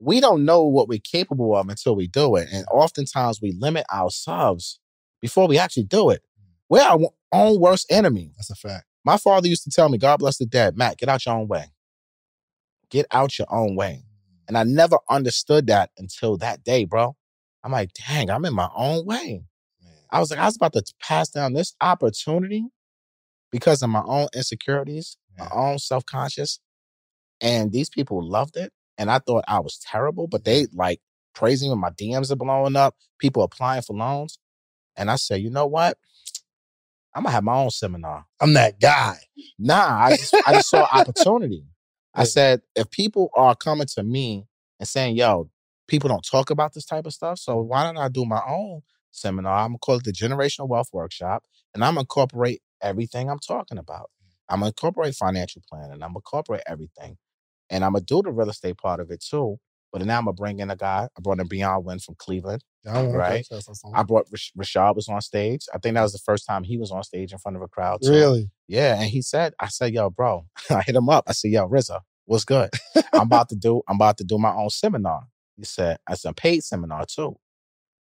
we don't know what we're capable of until we do it. And oftentimes we limit ourselves before we actually do it. Mm. We're our own worst enemy. That's a fact. My father used to tell me, God bless the dead, Matt, get out your own way. Get out your own way. And I never understood that until that day, bro. I'm like, dang, I'm in my own way. Man. I was like, I was about to pass down this opportunity because of my own insecurities, Yeah. my own self conscious. And these people loved it. And I thought I was terrible, but they like praising when my DMs are blowing up, people applying for loans. And I said, you know what? I'm gonna have my own seminar. I'm that guy. Nah, I just, I just saw opportunity. I said, if people are coming to me and saying, yo, people don't talk about this type of stuff, so why don't I do my own seminar? I'm gonna call it the Generational Wealth Workshop, and I'm gonna incorporate everything I'm talking about. I'm gonna incorporate financial planning, I'm gonna incorporate everything. And I'm gonna do the real estate part of it too. But now I'm gonna bring in a guy. I brought in Beyond Win from Cleveland. I Right. I brought Rash- Rashad was on stage. I think that was the first time he was on stage in front of a crowd. too. Really? Yeah, and he said, I said, yo, bro, I hit him up. I said, yo, RZA, what's good? I'm about to do, I'm about to do my own seminar. He said, I said, paid seminar too.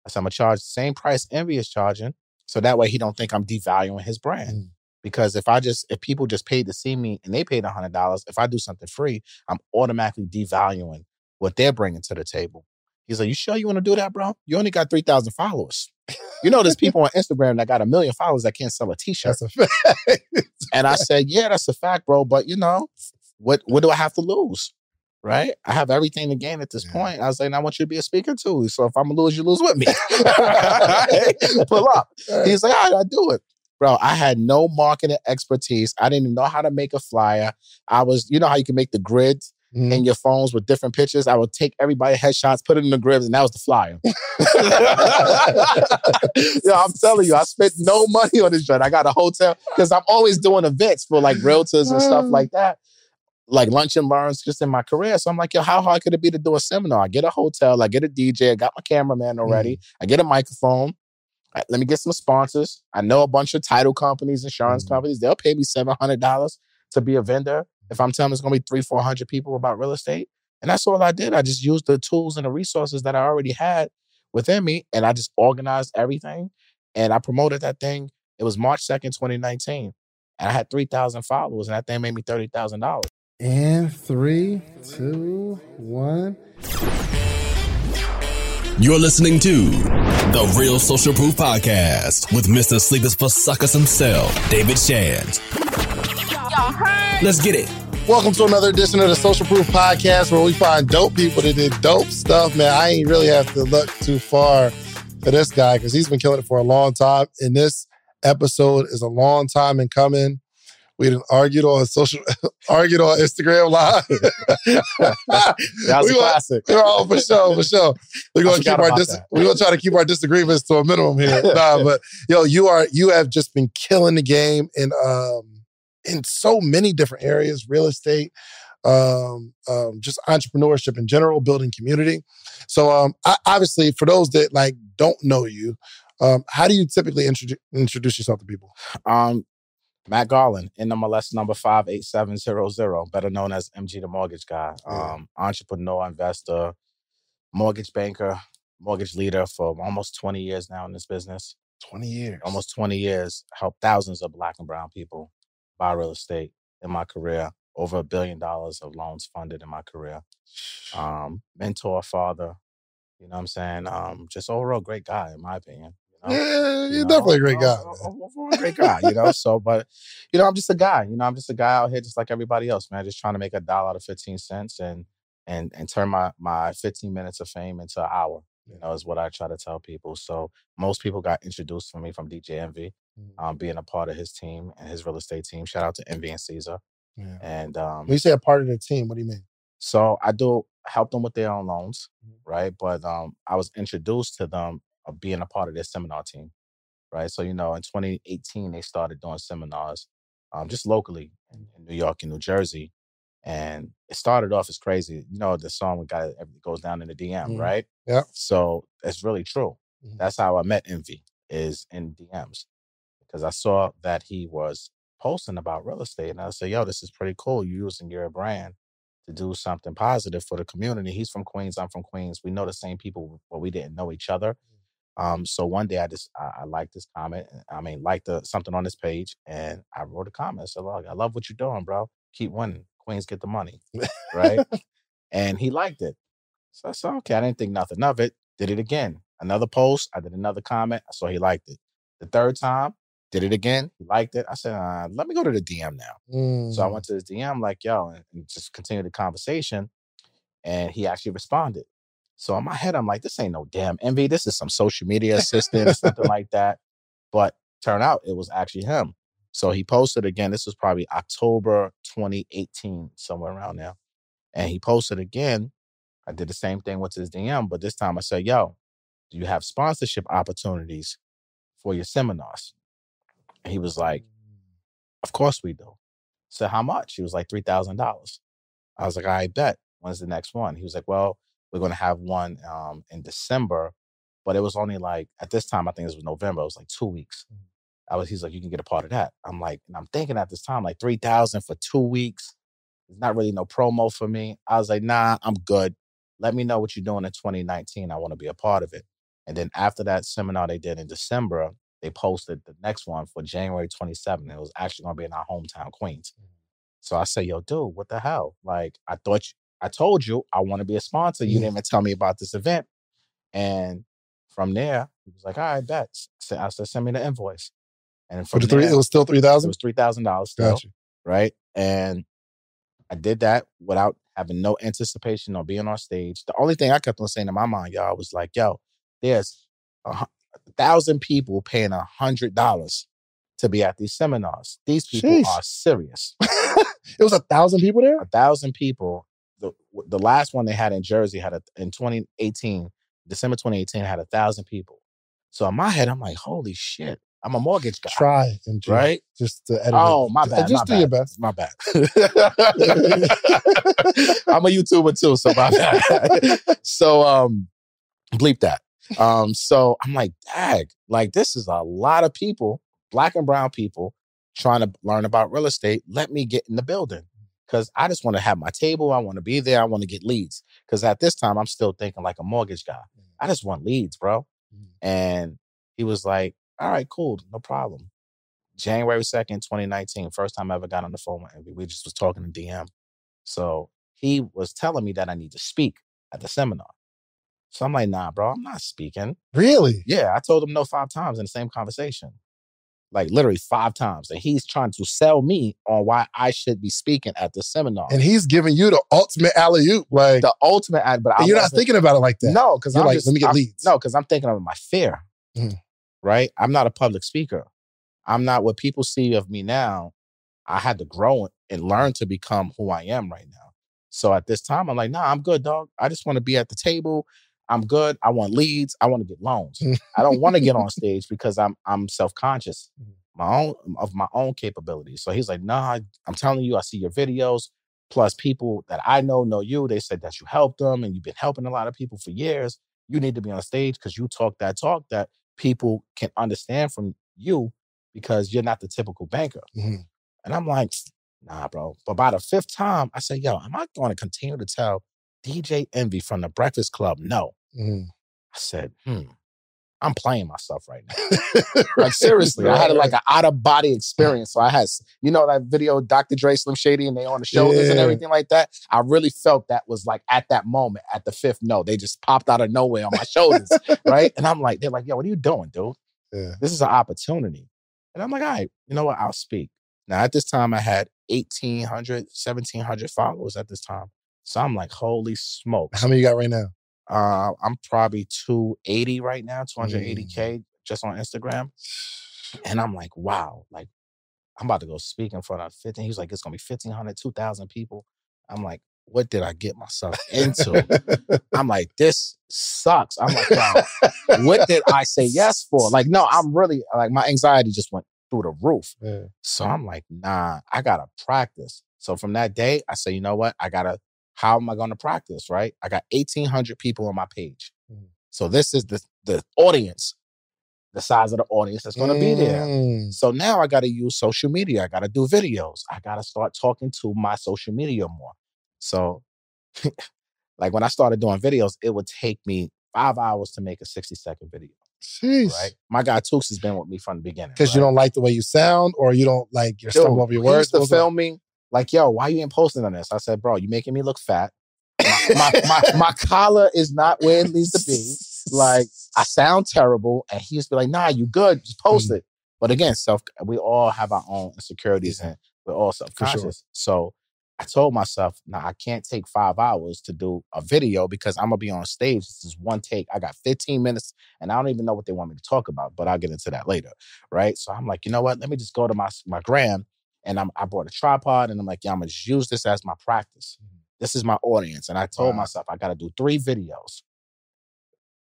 I said, I'm gonna charge the same price Envy is charging. So that way he don't think I'm devaluing his brand. Mm. Because if I just, if people just paid to see me and they paid a hundred dollars, if I do something free, I'm automatically devaluing what they're bringing to the table. He's like, you sure you want to do that, bro? You only got 3,000 followers. You know, there's people on Instagram that got a million followers that can't sell a t-shirt. That's a fact. And I said, yeah, that's a fact, bro. But you know, what what do I have to lose? Right? I have everything to gain at this Yeah. point. I was like, I want you to be a speaker too. So if I'm gonna lose, you lose with me. Pull up. He's like, all right, I do it. Bro, I had no marketing expertise. I didn't even know how to make a flyer. I was, you know how you can make the grid Mhm. in your phones with different pictures? I would take everybody headshots, put it in the grids, and that was the flyer. yeah, I'm telling you, I spent no money on this joint. I got a hotel because I'm always doing events for like realtors and stuff like that, like lunch and learns just in my career. So I'm like, yo, how hard could it be to do a seminar? I get a hotel, I get a DJ, I got my cameraman already, I get a microphone. Let me get some sponsors. I know a bunch of title companies, insurance Mhm. companies. They'll pay me seven hundred dollars to be a vendor if I'm telling it's gonna be three, four hundred people about real estate. And that's all I did. I just used the tools and the resources that I already had within me, and I just organized everything. And I promoted that thing. It was March second, twenty nineteen, and I had three thousand followers, and that thing made me thirty thousand dollars. And three, two, one. You're listening to The Real Social Proof Podcast with Mr. Sleepers for Suckers himself, David Shands. Let's get it. Welcome to another edition of the Social Proof Podcast where we find dope people that did dope stuff, man. I ain't really have to look too far for this guy because he's been killing it for a long time. And this episode is a long time in coming. We done argued on social, argued on Instagram Live. That was We a gonna- classic. Oh, for sure, for sure. We're gonna keep our dis- we're gonna try to keep our disagreements to a minimum here. Nah, but yo, you are you have just been killing the game in um in so many different areas, real estate, um, um, just entrepreneurship in general, building community. So um I, obviously for those that like don't know you, um, how do you typically introdu- introduce yourself to people? Um, Matt Garland, NMLS number 58700, better known as MG the Mortgage Guy. Yeah. Um, entrepreneur, investor, mortgage banker, mortgage leader for almost 20 years now in this business. 20 years. Almost 20 years, helped thousands of black and brown people buy real estate in my career. Over a billion dollars of loans funded in my career. Um, mentor, father, you know what I'm saying? Um, just overall great guy, in my opinion. You know? yeah, you you're know, definitely a great guy. o- man. o- o- a great guy, you know. So, but you know, I'm just a guy. You know, I'm just a guy out here, just like everybody else, man. Just trying to make a dollar out of 15 cents and and and turn my my 15 minutes of fame into an hour. You know, is what I try to tell people. So most people got introduced to me from DJ Envy, Mhm. um, being a part of his team and his real estate team. Shout out to Envy and Caesar. Yeah. And um, When you say a part of the team, what do you mean? so I do help them with their own loans, Mhm. right? But um, I was introduced to them of being a part of their seminar team, right? So you know, in 2018 they started doing seminars, um, just locally in, in New York and New Jersey, and it started off as crazy. You know, the song we got it goes down in the DM, Mhm. right? Yeah. So it's really true. Mhm. That's how I met Envy is in DMs because I saw that he was posting about real estate, and I said, "Yo, this is pretty cool. You're using your brand to do something positive for the community. He's from Queens. I'm from Queens. We know the same people, but we didn't know each other. Um, so one day I just I, I liked this comment. I mean, liked the, something on this page, and I wrote a comment. I said, "Look, I love what you're doing, bro. Keep winning. Queens get the money, right?" and he liked it. So I said, "Okay." I didn't think nothing of it. Did it again. Another post. I did another comment. I saw he liked it. The third time, did it again. He liked it. I said, uh, "Let me go to the DM now." Mm. So I went to his DM like, "Yo," and, and just continued the conversation, and he actually responded. So in my head, I'm like, this ain't no damn envy. This is some social media assistant or something like that. But turn out it was actually him. So he posted again. This was probably October 2018, somewhere around there. And he posted again. I did the same thing with his DM, but this time I said, yo, do you have sponsorship opportunities for your seminars? And he was like, of course we do. So how much? He was like $3,000. I was like, I bet. When's the next one? He was like, well, we're going to have one um, in December, but it was only like at this time I think it was November. It was like two weeks. I was. He's like, you can get a part of that. I'm like, and I'm thinking at this time like three thousand for two weeks. It's not really no promo for me. I was like, nah, I'm good. Let me know what you're doing in 2019. I want to be a part of it. And then after that seminar they did in December, they posted the next one for January 27th. It was actually going to be in our hometown, Queens. So I said, yo, dude, what the hell? Like, I thought you, I told you I want to be a sponsor. You didn't even tell me about this event. And from there, he was like, all right, bet. So I said, send me the invoice. And For from the three, there, it was still three it was three thousand dollars still, Gotcha. right? And I did that without having no anticipation on being on stage. The only thing I kept on saying in my mind, y'all, was like, "Yo, there's a, a thousand people paying a hundred dollars to be at these seminars. These people Sheesh. are serious. It was a thousand people there. a thousand people. The the last one they had in Jersey had a in 2018, December 2018 had a thousand people. So in my head, I'm like, holy shit, I'm a mortgage guy, Try and do right? just to edit. Oh, my Ju- bad. Just my do your best. My bad. I'm a YouTuber too, so my bad. so um, bleep that. Um, so I'm like, dag, like this is a lot of people, black and brown people, trying to learn about real estate. Let me get in the building because I just want to have my table. I want to be there. I want to get leads. Because at this time, I'm still thinking like a mortgage guy. I just want leads, bro. Mhm. And he was like, all right, cool, no problem. January 2nd, 2019, first time I ever got on the phone with him. We just was talking to DM. So he was telling me that I need to speak at the seminar. So I'm like, nah, bro, I'm not speaking. Really? Yeah, I told him no five times in the same conversation. Like literally five times. And he's trying to sell me on why I should be speaking at the seminar. And he's giving you the ultimate alley oop. Like the ultimate ad, but you're not thinking about it like that. No, because I'm like, just, let me get I'm- leads. No, because I'm thinking of my fear. Mhm. Right? I'm not a public speaker. I'm not what people see of me now. I had to grow and learn to become who I am right now. So at this time, I'm like, nah, I'm good, dog. I just want to be at the table. I'm good. I want leads. I want to get loans. I don't want to get on stage because I'm I'm self-conscious Mhm. my own of my own capabilities. So he's like, nah, I'm telling you, I see your videos. Plus, people that I know know you. They said that you helped them and you've been helping a lot of people for years. You need to be on stage because you talk that talk that people can understand from you because you're not the typical banker. Mhm. And I'm like, nah, bro. But by the fifth time, I said, yo, am I going to continue to tell DJ Envy from the Breakfast Club no? Mhm. I said, hmm, I'm playing myself right now. Like seriously, I had like an out of body experience. So I had, you know, that video, Dr. Dre, Slim Shady, and they on the shoulders and everything like that. I really felt that was like at that moment, at the fifth note, they just popped out of nowhere on my shoulders, right? And I'm like, they're like, yo, what are you doing, dude? Yeah. This is an opportunity. And I'm like, all right, you know what? I'll speak. Now at this time, I had 1,800, 1,700 followers at this time. So I'm like, holy smokes. How many you got right now? Uh, I'm probably 280 right now, Mm. 280K just on Instagram. And I'm like, wow, like I'm about to go speak in front of 15. He was like, it's gonna be 1,500, 2,000 people. I'm like, what did I get myself into? I'm like, this sucks. I'm like, yo, what did I say yes for? Like, no, I'm really like my anxiety just went through the roof. Yeah. So I'm like, nah, I gotta practice. So from that day, I say, you know what? I gotta, how am I gonna practice? Right? I got 1,800 people on my page. Mhm. So this is the the audience, the size of the audience that's gonna be there. Mm. So now I gotta use social media. I gotta do videos. I gotta start talking to my social media more. So, like when I started doing videos, it would take me five hours to make a 60 second video. Jeez. Right. My guy Tooks has been with me from the beginning. Because you don't like the way you sound, or you don't like your Dude, stumble over your he words. used to What was that? film me like, yo, why you ain't posting on this? I said, bro, you making me look fat. my, my, my collar is not where it needs to be. Like, I sound terrible. And he used to be like, nah, you good. Just post Mm. it. But again, self, we all have our own insecurities and we're all self conscious. So I told myself, nah, I can't take five hours to do a video because I'm to be on stage. This is one take. I got 15 minutes and I don't even know what they want me to talk about, but I'll get into that later. Right. So I'm like, you know what? Let me just go to my, my gram and I'm, I bought a tripod and I'm like, yeah, I'm just use this as my practice. This is my audience. And I told Wow. myself, I got to do three videos.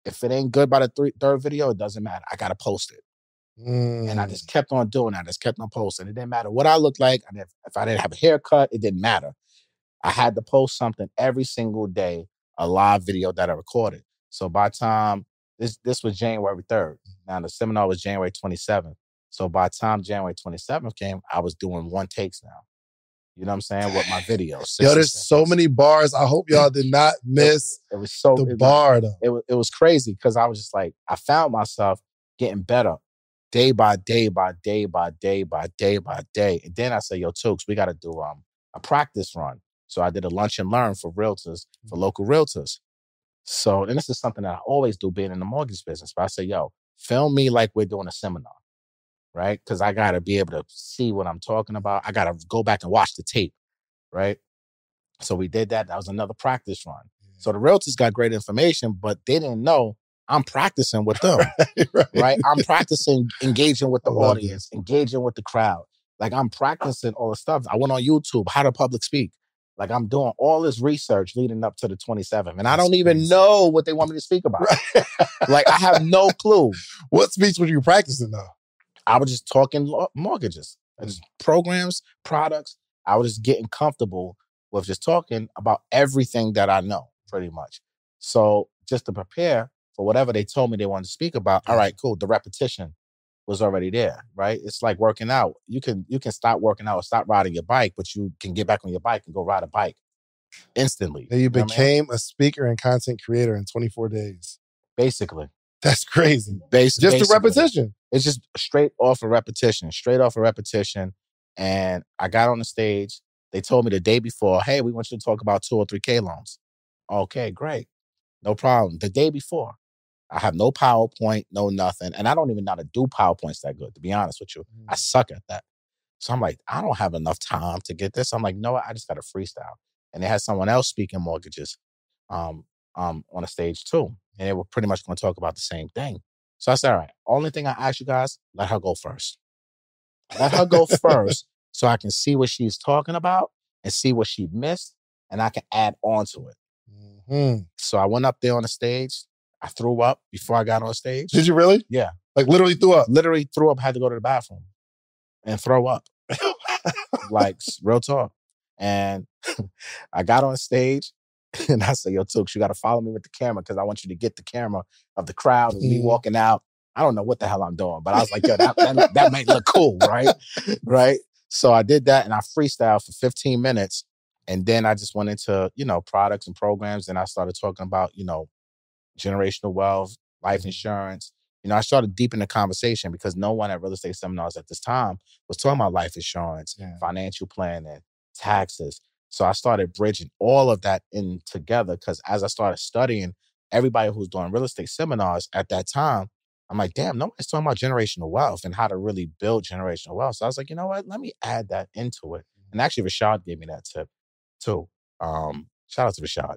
If it ain't good by the three, third video, it doesn't matter. I got to post it. And I Mm. just kept on doing that. I just kept on posting. It didn't matter what I looked like. And if, if I didn't have a haircut, it didn't matter. I had to post something every single day, a live video that I recorded. So by the time this this was January 3rd. Now the seminar was January 27th. So by the time January 27th came, I was doing one takes now. You know what I'm saying? With my videos. Yo, 60 there's so many bars. I hope y'all did not miss It was so the it bar though. it was it was crazy because I was just like I found myself getting better day by day by day by day by day by day. And then I said, "Yo, Tooks, we got to do um a practice run." So I did a lunch and learn for realtors for local realtors. So and this is something that I always do, being in the mortgage business. But I say, "Yo, film me like we're doing a seminar." Right, because I got to be able to see what I'm talking about. I got to go back and watch the tape, right? So we did that. That was another practice run. So the realtors got great information, but they didn't know I'm practicing with them, right? I'm practicing engaging with the audience, engaging with the crowd. Like I'm practicing all the stuff. I went on YouTube, how to public speak. Like I'm doing all this research leading up to the 27th, and I don't even know what they want me to speak about. like I have no clue. What speech were you practicing though? I was just talking mortgages, just programs, products. I was just getting comfortable with just talking about everything that I know, pretty much. So just to prepare for whatever they told me they wanted to speak about. All right, cool. The repetition was already there, right? It's like working out. You can you can stop working out or stop riding your bike, but you can get back on your bike and go ride a bike instantly. And you know what I mean? became a speaker and content creator in 24 days. basically. That's crazy. Bas- Just the repetition. It's just straight off a repetition, straight off a repetition. And I got on the stage. They told me the day before, hey, we want you to talk about 203K loans. Okay, great. No problem. The day before, I have no PowerPoint, no nothing. And I don't even know how to do PowerPoints that good, to be honest with you. I suck at that. So I'm like, I don't have enough time to get this. I'm like, no, I just got to freestyle. And they had someone else speaking mortgages um, um, on the stage too. And they were pretty much going to talk about the same thing. So I said, all right, only thing I ask you guys, let her go first. Let her go first so I can see what she's talking about and see what she missed and I can add on to it. Mhm. So I went up there on the stage. I threw up before I got on stage. Did you really? Yeah. Like literally threw up. Literally threw up, had to go to the bathroom and throw up. like real talk. And I got on stage and I said, Yo, Tooks, you got to follow me with the camera because I want you to get the camera of the crowd and me Mhm. walking out. I don't know what the hell I'm doing, but I was like, Yo, that, that, that might look cool, right? Right. So I did that and I freestyled for 15 minutes. And then I just went into, you know, products and programs. And I started talking about, you know, generational wealth, life insurance. You know, I started deepening the conversation because no one at real estate seminars at this time was talking about life insurance, Yeah. financial planning, taxes. So I started bridging all of that in together because as I started studying, everybody who's doing real estate seminars at that time, I'm like, damn, nobody's talking about generational wealth and how to really build generational wealth. So I was like, you know what? Let me add that into it. And actually, Rashad gave me that tip too. Um, shout out to Rashad.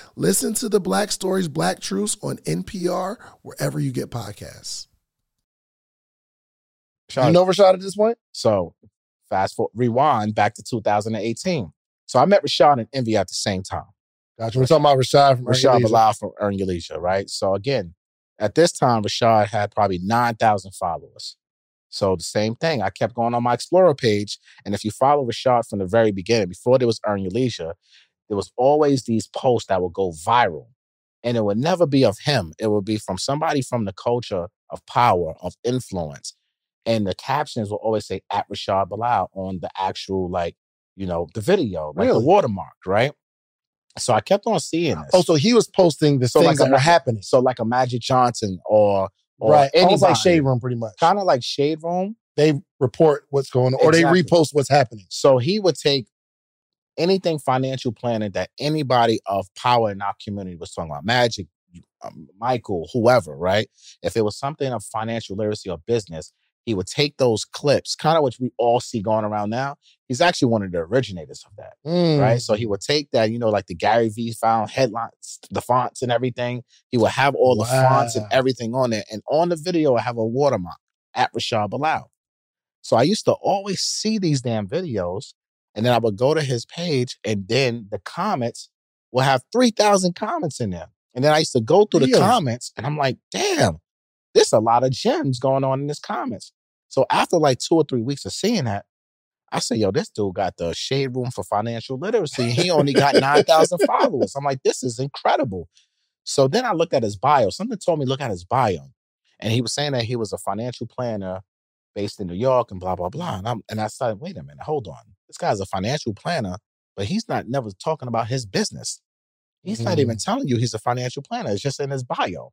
Listen to the Black Stories, Black Truths on NPR, wherever you get podcasts. Rashad, You know Rashad at this point? So fast forward, rewind back to 2018. So I met Rashad and Envy at the same time. Gotcha. We're talking about Rashad from Rashad Ernie Bilal from Earn Your Leisure, right? So again, at this time, Rashad had probably 9,000 followers. So the same thing. I kept going on my Explorer page. And if you follow Rashad from the very beginning, before there was Earn Your Leisure, there was always these posts that would go viral. And it would never be of him. It would be from somebody from the culture of power, of influence. And the captions will always say at Rashad Bilal on the actual, like, you know, the video, like Really? the watermark, right? So I kept on seeing oh, this. Oh, so he was posting the So things like that a- were happening. So like a Magic Johnson or, or right. Almost like. Shade Room, pretty much. kind of like Shade Room. They report what's going on, or they repost what's happening. So he would take anything financial planning that anybody of power in our community was talking about, Magic, um, Michael, whoever, right? If it was something of financial literacy or business, he would take those clips, kind of which we all see going around now. He's actually one of the originators of that. right? Mm. So he would take that, you know, like the Gary V found headlines, the fonts and everything. He would have all the fonts and everything on it. And on the video, I have a watermark at Rashad Bilal. So I used to always see these damn videos. And then I would go to his page, and then the comments will have 3,000 comments in there. And then I used to go through the comments, and I'm like, damn, there's a lot of gems going on in his comments. So after like two or three weeks of seeing that, I said, yo, this dude got the shade room for financial literacy. and He only got 9,000 followers. I'm like, this is incredible. So then I looked at his bio. Something told me look at his bio. And he was saying that he was a financial planner based in New York and blah, blah, blah. And, I'm, and I started, wait a minute, hold on. This guy's a financial planner, but he's not never talking about his business. He's not even telling you he's a financial planner. It's just in his bio.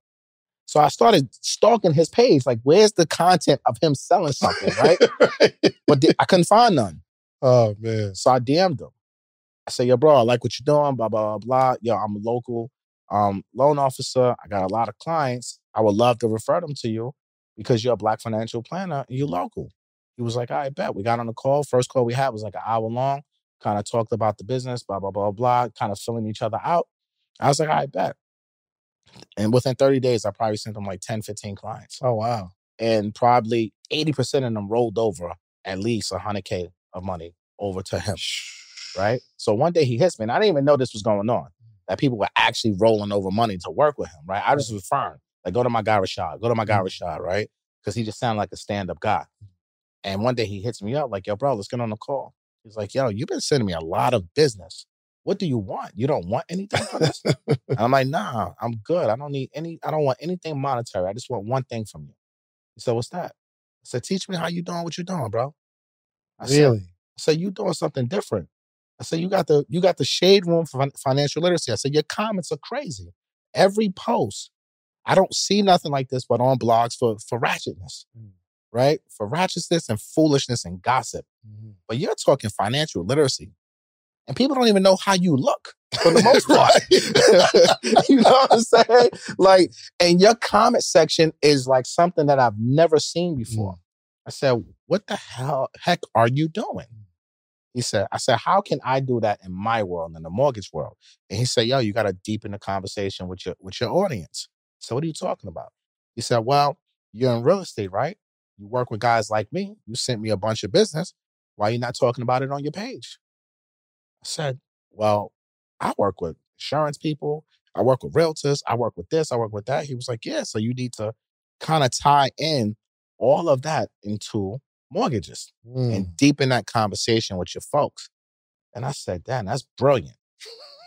So I started stalking his page, like, where's the content of him selling something, right? but the- I couldn't find none. oh man. So I DM'd him. I said, yo, bro, I like what you're doing, blah, blah, blah, blah. Yo, I'm a local um, loan officer. I got a lot of clients. I would love to refer them to you because you're a black financial planner and you're local. He was like, I bet. We got on the call. First call we had was like an hour long, kind of talked about the business, blah, blah, blah, blah, kind of filling each other out. I was like, I bet. And within 30 days, I probably sent him like 10, 15 clients Oh wow. and probably 80% of them rolled over at least 100K of money over to him, right? So one day he hits me, and I didn't even know this was going on, that people were actually rolling over money to work with him, right? I just was referring, like, go to my guy Rashad, go to my mm-hmm. guy Rashad, right? Because he just sounded like a stand up guy. And one day he hits me up, like, yo, bro, let's get on the call. He's like, yo, you've been sending me a lot of business. What do you want? You don't want anything from this? And I'm like, nah, I'm good. I don't need any, I don't want anything monetary. I just want one thing from you. He said, what's that? I said, teach me how you doing what you're doing, bro. I said, Really? I said, you doing something different. I said, you got the you got the shade room for financial literacy. I said, your comments are crazy. Every post, I don't see nothing like this, but on blogs for for ratchetness, Mm. Right? For righteousness and foolishness and gossip. Mhm. But you're talking financial literacy, and people don't even know how you look for the most part. you know what I'm saying? Like, and your comment section is like something that I've never seen before. I said, "What the hell heck are you doing?" He said, "I said, how can I do that in my world, in the mortgage world?" And he said, "Yo, you got to deepen the conversation with your with your audience." So, what are you talking about? He said, "Well, you're in real estate, right? You work with guys like me. You sent me a bunch of business. Why are you not talking about it on your page?" I said, "Well, I work with insurance people. I work with realtors. I work with this. I work with that." He was like, "Yeah, so you need to kind of tie in all of that into mortgages Mm. and deepen that conversation with your folks. And I said, damn, that's brilliant.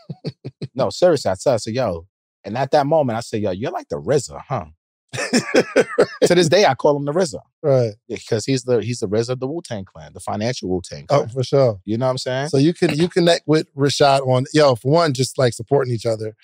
no, seriously, I said, I said, yo, and at that moment, I said, yo, you're like the RZA, huh? to this day, I call him the RZA right. because he's the he's the RZA of the Wu Tang Clan, the financial Wu Tang Oh, for sure. You know what I'm saying? So you can you connect with Rashad on yo for one just like supporting each other,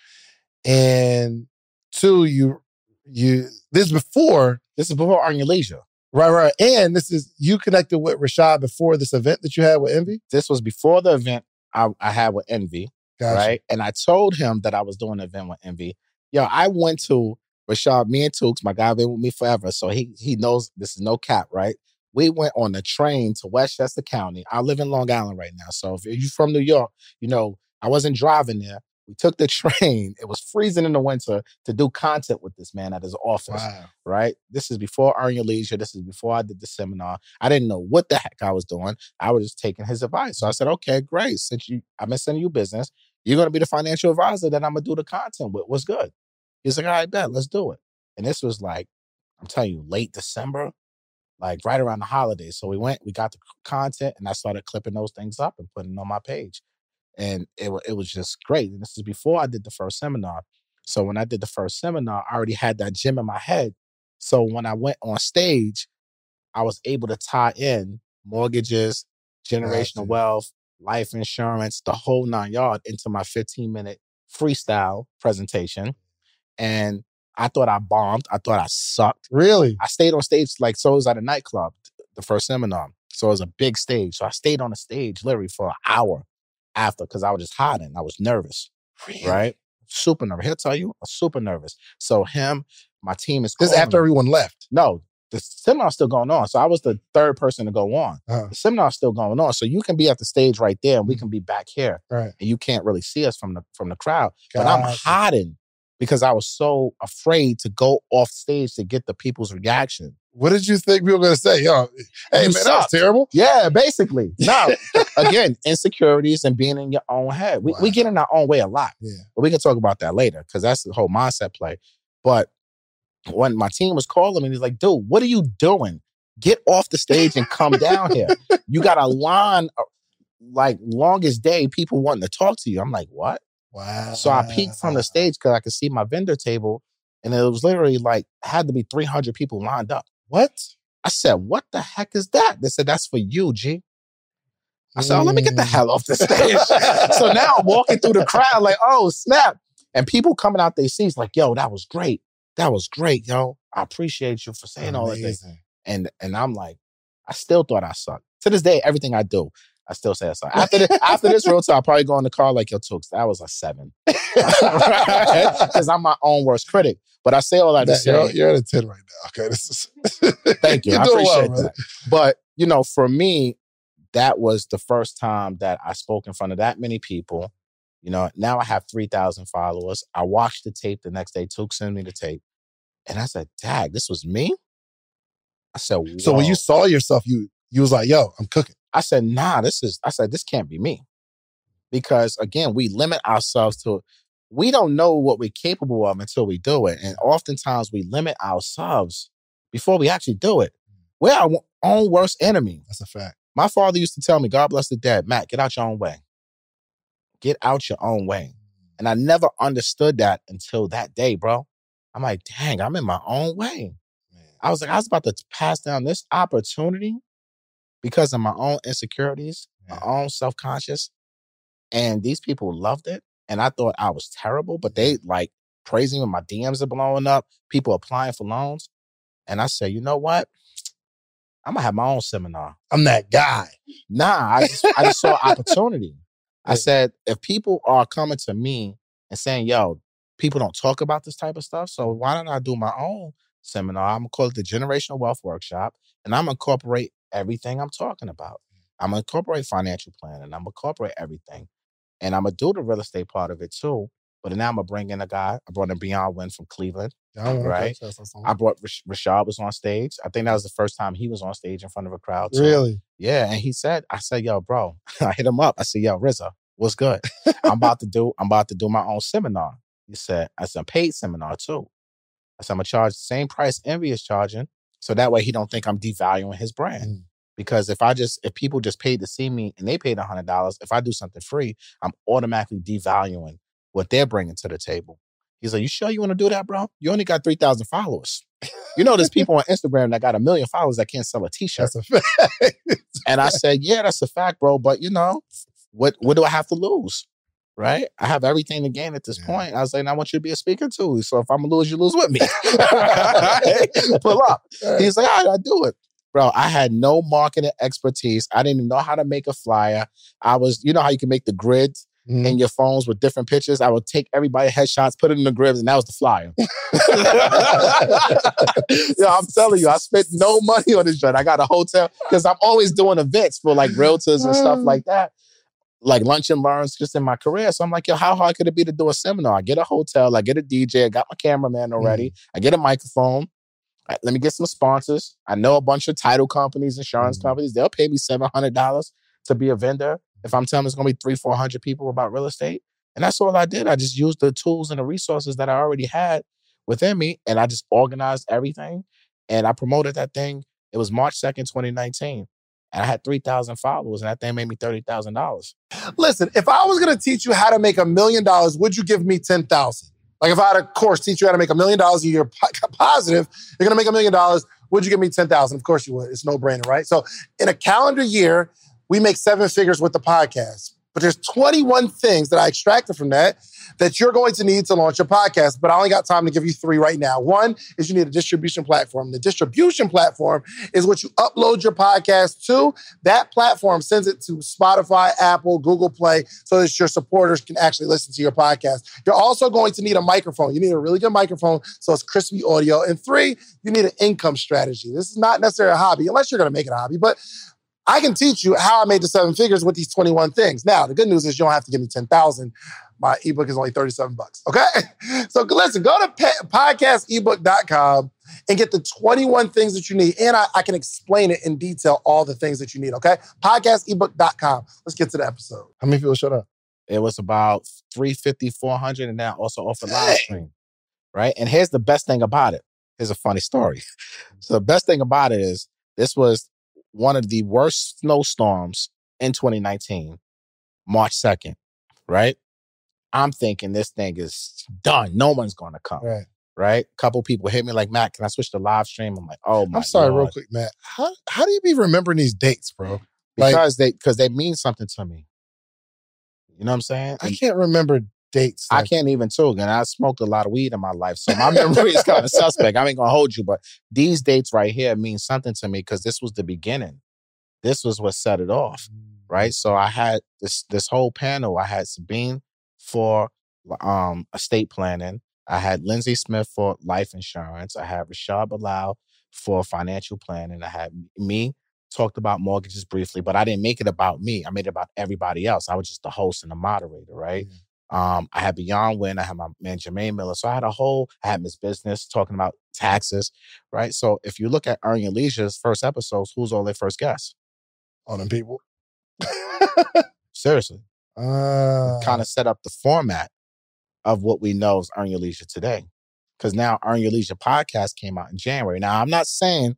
and two you you this before this is before Leisure. right right and this is you connected with Rashad before this event that you had with Envy. This was before the event I, I had with Envy. Gotcha. right? And I told him that I was doing an event with Envy. Yo, I went to Rashad, me and Tukes, my guy been with me forever. So he he knows this is no cap, right? We went on the train to Westchester County. I live in Long Island right now. So if you're from New York, you know, I wasn't driving there. We took the train. It was freezing in the winter to do content with this man at his office Wow. right? This is before Earn Your Leisure. This is before I did the seminar. I didn't know what the heck I was doing. I was just taking his advice. So I said, okay, great. Since you I've been sending you business, you're gonna be the financial advisor that I'm gonna do the content with. What's good? He's like, all right, bet, let's do it. And this was like, I'm telling you, late December, like right around the holidays. So we went, we got the content, and I started clipping those things up and putting on my page. And it, it was just great. And this is before I did the first seminar. So when I did the first seminar, I already had that gym in my head. So when I went on stage, I was able to tie in mortgages, generational Gotcha. wealth, life insurance, the whole nine yard into my 15 minute freestyle presentation. And I thought I bombed. I thought I sucked. Really? I stayed on stage like so it was at a nightclub, the first seminar. So it was a big stage. So I stayed on the stage literally for an hour after because I was just hiding. I was nervous, Really? right? Super nervous. He'll tell you, I'm super nervous. So him, my team is This after me. everyone left. No, the seminar's still going on. So I was the third person to go on. Uh-huh. The seminar's still going on. So you can be at the stage right there, and we Mhm. can be back here, Right. and you can't really see us from the from the crowd. But I'm hiding because I was so afraid to go off stage to get the people's reaction. What did you think people were gonna say? Yo, hey You man, that was terrible. Yeah, basically. No, again, insecurities and being in your own head. We, we get in our own way a lot. Yeah. But we can talk about that later because that's the whole mindset play. But when my team was calling me, he's like, dude, what are you doing? Get off the stage and come down here. You got a line uh, like longest day, people wanting to talk to you. I'm like, what? Wow. So I peeked from the stage because I could see my vendor table, and it was literally like had to be 300 people lined up. What? I said, what the heck is that? They said, that's for you, G. I said, oh, let me get the Mm. hell off the stage. so now I'm walking through the crowd like, oh, snap. And people coming out their seats like, yo, that was great. That was great, yo. I appreciate you for saying all that. things." And and I'm like, I still thought I sucked. To this day, everything I do, I still say suck. After this, after this real talk, I'll probably go in the car like, yo, Tooks, that was a seven. Because I'm my own worst critic. But I say all that to That- say, you're, you're at a 10 right now. Okay. This is Thank you. I doing well, appreciate that. But you know, for me, that was the first time that I spoke in front of that many people. You know, now I have three thousand followers. I watched the tape the next day. Took sent me the tape, and I said, "Dag, this was me." I said, So when you saw yourself, you you was like, yo, I'm cooking. I said, "Nah, this is." I said, "This can't be me," because again, we limit ourselves to. We don't know what we're capable of until we do it, and oftentimes we limit ourselves before we actually do it. We're our own worst enemy. That's a fact. My father used to tell me, God bless the dead, Matt, get out your own way. Get out your own way. And I never understood that until that day, bro. I'm like, dang, I'm in my own way. Man. I was like, I was about to pass down this opportunity because of my own insecurities, my own self conscious. And these people loved it. And I thought I was terrible, but they like praising when my DMs are blowing up, people applying for loans. And I said, you know what? I'm gonna have my own seminar. I'm that guy. Nah, I just I just saw opportunity. I said if people are coming to me and saying, "Yo, people don't talk about this type of stuff, so why don't I do my own seminar? I'm gonna call it the Generational Wealth Workshop, and I'm gonna incorporate everything I'm talking about. I'm gonna incorporate financial planning. I'm gonna incorporate everything, and I'm gonna do the real estate part of it too. But now I'm gonna bring in a guy. I brought in Beyond Win from Cleveland. Yeah, okay, Right. I brought Rash- Rashad was on stage. I think that was the first time he was on stage in front of a crowd. too. Really? Yeah, and he said, I said, yo, bro, I hit him up. I said, yo, RZA, what's good? I'm about to do, I'm about to do my own seminar. He said, I said, a paid seminar too. I said, I'm gonna charge the same price Envy is charging. So that way he don't think I'm devaluing his brand. Mm. Because if I just if people just paid to see me and they paid hundred dollars, if I do something free, I'm automatically devaluing what they're bringing to the table. He's like, "You sure you want to do that, bro? You only got three thousand followers. You know, there's people on Instagram that got a million followers that can't sell a T-shirt." That's a fact. And I said, "Yeah, that's a fact, bro. But you know, what what do I have to lose? Right? I have everything to gain at this Yeah. point. I was like, I want you to be a speaker too. So if I'm gonna lose, you lose with me. Pull up." He's like, all right, I do it. Bro, I had no marketing expertise. I didn't even know how to make a flyer. I was, you know how you can make the grids Mhm. in your phones with different pictures? I would take everybody headshots, put it in the grids, and that was the flyer. yeah, I'm telling you, I spent no money on this joint. I got a hotel because I'm always doing events for like realtors and stuff like that. Like lunch and learns just in my career. So I'm like, yo, how hard could it be to do a seminar? I get a hotel, I get a DJ, I got my cameraman already, I get a microphone. Uh, Let me get some sponsors. I know a bunch of title companies, insurance Mhm. companies. They'll pay me seven hundred dollars to be a vendor if I'm telling them it's gonna be three, four hundred people about real estate. And that's all I did. I just used the tools and the resources that I already had within me, and I just organized everything. And I promoted that thing. It was March second, twenty nineteen, and I had three thousand followers, and that thing made me thirty thousand dollars. Listen, if I was gonna teach you how to make a million dollars, would you give me ten thousand? Like if I had a course teach you how to make a million dollars a year, po- positive, you're gonna make a million dollars. Would you give me ten thousand? Of course you would. It's no brainer, right? So in a calendar year, we make seven figures with the podcast. But there's 21 things that I extracted from that that you're going to need to launch your podcast. But I only got time to give you three right now. One is you need a distribution platform. The distribution platform is what you upload your podcast to. That platform sends it to Spotify, Apple, Google Play, so that your supporters can actually listen to your podcast. You're also going to need a microphone. You need a really good microphone so it's crispy audio. And three, you need an income strategy. This is not necessarily a hobby, unless you're going to make it a hobby, but I can teach you how I made the seven figures with these 21 things. Now, the good news is you don't have to give me 10,000. My ebook is only 37 bucks. Okay. So listen, go to pa- podcastebook.com and get the 21 things that you need. And I, I can explain it in detail, all the things that you need. Okay. Podcastebook.com. Let's get to the episode. How many people showed up? It was about 350, 400, and now also off offer live stream. Right. And here's the best thing about it. Here's a funny story. So the best thing about it is this was one of the worst snowstorms in 2019, March 2nd. Right. I'm thinking this thing is done. No one's gonna come. Right. Right. couple people hit me like, Matt, can I switch to live stream? I'm like, oh my I'm sorry, real quick, Matt. How, how do you be remembering these dates, bro? Like- Because they because they mean something to me. You know what I'm saying? I can't remember dates. I can't even talk, and I smoked a lot of weed in my life, so my memory is kind of suspect. I ain't gonna hold you, but these dates right here mean something to me because this was the beginning. This was what set it off, right? So I had this this whole panel. I had Sabine for um estate planning. I had Lindsay Smith for life insurance. I had Rashad Bilal for financial planning. I had me talked about mortgages briefly, but I didn't make it about me. I made it about everybody else. I was just the host and the moderator, right? Um, I had Beyond Win. I had my man Jermaine Miller. So I had a whole, I had Miss Business talking about taxes, right? So if you look at Earn Your Leisure's first episodes, who's all their first guests? All them people. Seriously. Uh, kind of set up the format of what we know as Earn Your Leisure today. Because now Earn Your Leisure podcast came out in January. Now, I'm not saying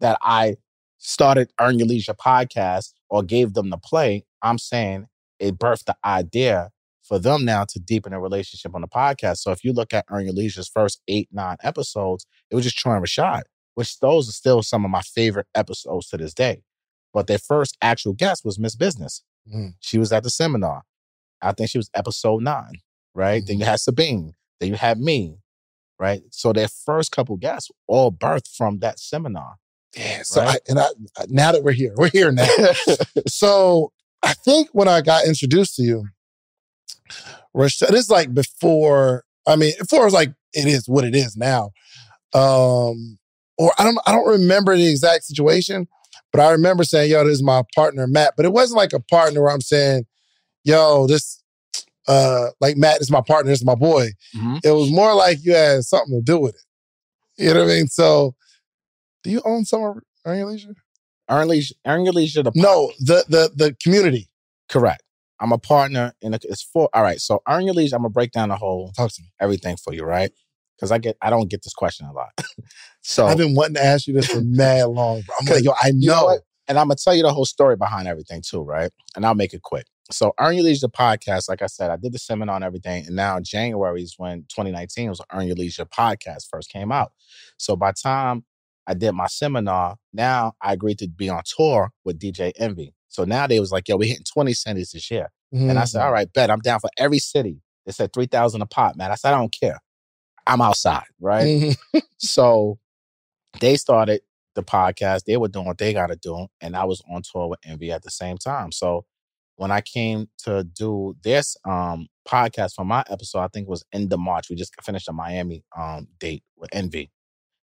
that I started Earn Your Leisure podcast or gave them the play. I'm saying it birthed the idea for them now to deepen a relationship on the podcast. So if you look at Earn Your Leisure's first eight, nine episodes, it was just Troy and Rashad, which those are still some of my favorite episodes to this day. But their first actual guest was Miss Business. Mm. She was at the seminar. I think she was episode nine, right? Then you had Sabine. Then you had me, right? So their first couple guests all birthed from that seminar. Yeah. So Right? I, and I now that we're here, we're here now. so I think when I got introduced to you, Rashad, this is like before. I mean, before it's like it is what it is now. Um, or I don't I don't remember the exact situation, but I remember saying, "Yo, this is my partner Matt." But it wasn't like a partner where I'm saying, "Yo, this." Uh, like Matt this is my partner, this is my boy. Mhm. It was more like you had something to do with it. You know what I mean? So, do you own some of Earn Your Leisure? Earn, Leisure, Earn Your Leisure, the No, the the the community. correct. I'm a partner in a, it's for all right. So Earn Your Leisure, I'm gonna break down the whole Talk to me. everything for you, right? because I get I don't get this question a lot. so I've been wanting to ask you this for mad long. Bro. I'm like, yo, I you know know. And I'm gonna tell you the whole story behind everything too, right? And I'll make it quick. So Earn Your Leisure podcast, like I said, I did the seminar and everything, and now January is when 2019 was Earn Your Leisure podcast first came out. So by time I did my seminar, now I agreed to be on tour with DJ Envy. So now they was like, yo, we're hitting 20 cities this year. And I Mm. said, all right, bet I'm down for every city. They said 3,000 a pop, man. I said, I don't care. I'm outside, right? Mhm. So they started the podcast. They were doing what they got to do. And I was on tour with Envy at the same time. So when I came to do this um, podcast for my episode, I think it was end of March. We just finished a Miami um, date with Envy.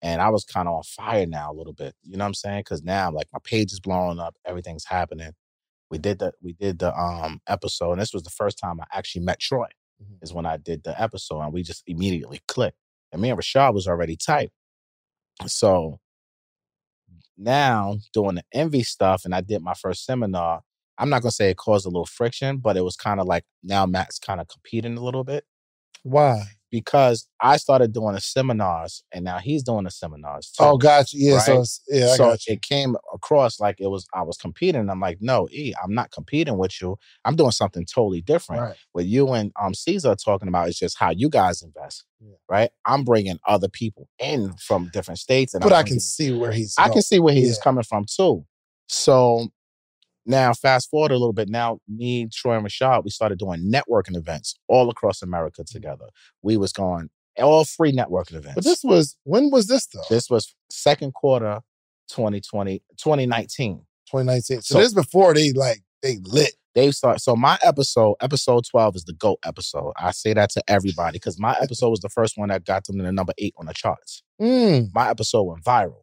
And I was kind of on fire now a little bit. You know what I'm saying? Because now I'm like my page is blowing up, everything's happening. We did the we did the um episode, and this was the first time I actually met Troy. Mhm. Is when I did the episode, and we just immediately clicked. And me and Rashad was already tight. So now doing the envy stuff, and I did my first seminar. I'm not gonna say it caused a little friction, but it was kind of like now Matt's kind of competing a little bit Why? because I started doing the seminars, and now he's doing the seminars too. Oh, gotcha. Yeah, so Right? it's, yeah, I so it came across like it was I was competing. I'm like, no, E, I'm not competing with you. I'm doing something totally different. Right. What you and um Caesar are talking about is just how you guys invest, Yeah. right? I'm bringing other people in from different states, and But I'm I can see where he's. I going. can see where he's Yeah. coming from too. So now, fast forward a little bit. Now, me, Troy, and Rashad, we started doing networking events all across America together. We was going all free networking events. Mm. But this was when was this though? this was second quarter 2020, 2019. 2019. So, So- this before they like they lit. They start. So my episode, episode 12, is the GOAT episode. I say that to everybody because my episode was the first one that got them to the number eight on the charts. Mm. My episode went viral.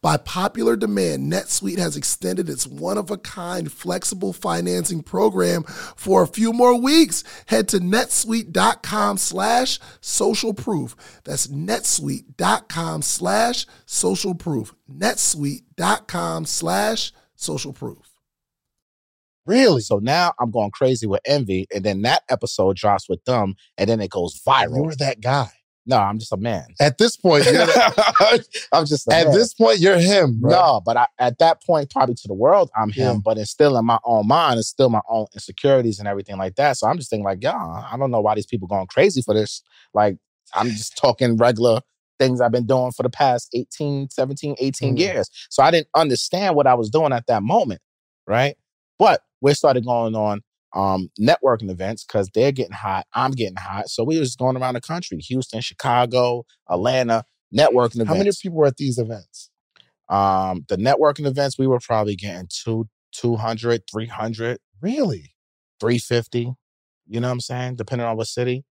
By popular demand, NetSuite has extended its one of a kind flexible financing program for a few more weeks. Head to netsuite.com slash social proof. That's netsuite.com slash social proof. netsuite.com slash social proof. Really? So now I'm going crazy with envy, and then that episode drops with them, and then it goes viral. You were that guy. No, I'm just a man. At this point, you're the- I'm just at man. this point, you're him, bro. No, but I, at that point, probably to the world, I'm him. But it's still in my own mind. It's still my own insecurities and everything like that. So I'm just thinking, like, yeah, I don't know why these people going crazy for this. Like, I'm just talking regular things I've been doing for the past 18, 17, 18 Mhm. years. So I didn't understand what I was doing at that moment. Right. But we started going on um, networking events because they're getting hot. I'm getting hot. So we was going around the country, Houston, Chicago, Atlanta, networking events. How many people were at these events? Um, the networking events, we were probably getting two, 200, 300, Really? 350. You know what I'm saying? Depending on what city.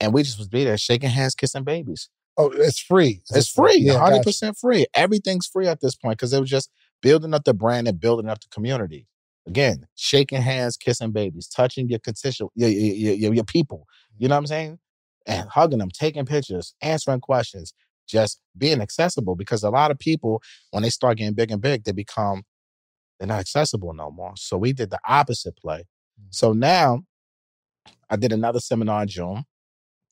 And we just was be there shaking hands, kissing babies. Oh, it's free. It's free, Yeah, hundred gotcha. percent free. Everything's free at this point because it was just building up the brand and building up the community. Again, shaking hands, kissing babies, touching your constituent, your, your, your, your people. You know what I'm saying? And hugging them, taking pictures, answering questions, just being accessible. Because a lot of people, when they start getting big and big, they become they're not accessible no more. So we did the opposite play. Mm. So now I did another seminar in June.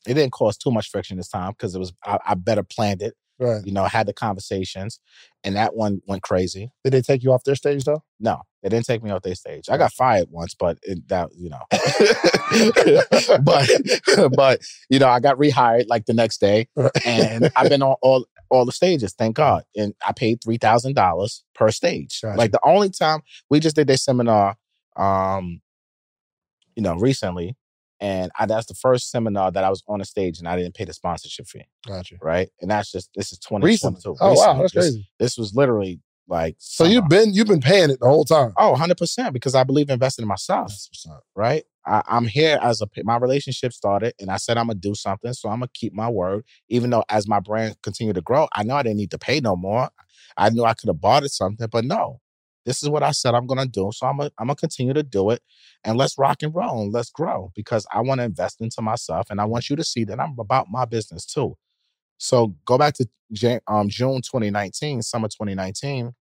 It didn't cause too much friction this time because it was I, I better planned it. Right. You know, had the conversations, and that one went crazy. Did they take you off their stage though? No, they didn't take me off their stage. I got fired once, but it, that you know, but but you know, I got rehired like the next day, and I've been on all all the stages, thank God. And I paid three thousand dollars per stage. Gotcha. Like the only time we just did this seminar, um, you know, recently, and I, that's the first seminar that I was on a stage and I didn't pay the sponsorship fee, Gotcha. right? And that's just this is twenty Recently. twenty two. Oh wow, that's crazy. This was literally like So you've been you've been paying it the whole time. Oh, 100% because I believe investing in myself, right? I, I'm here as a, my relationship started and I said I'm going to do something. So I'm going to keep my word. Even though as my brand continued to grow, I know I didn't need to pay no more. I knew I could have bought it something, but no, this is what I said I'm going to do. So I'm going I'm to continue to do it and let's rock and roll and let's grow because I want to invest into myself and I want you to see that I'm about my business too. So go back to Jan- um, June 2019, summer 2019.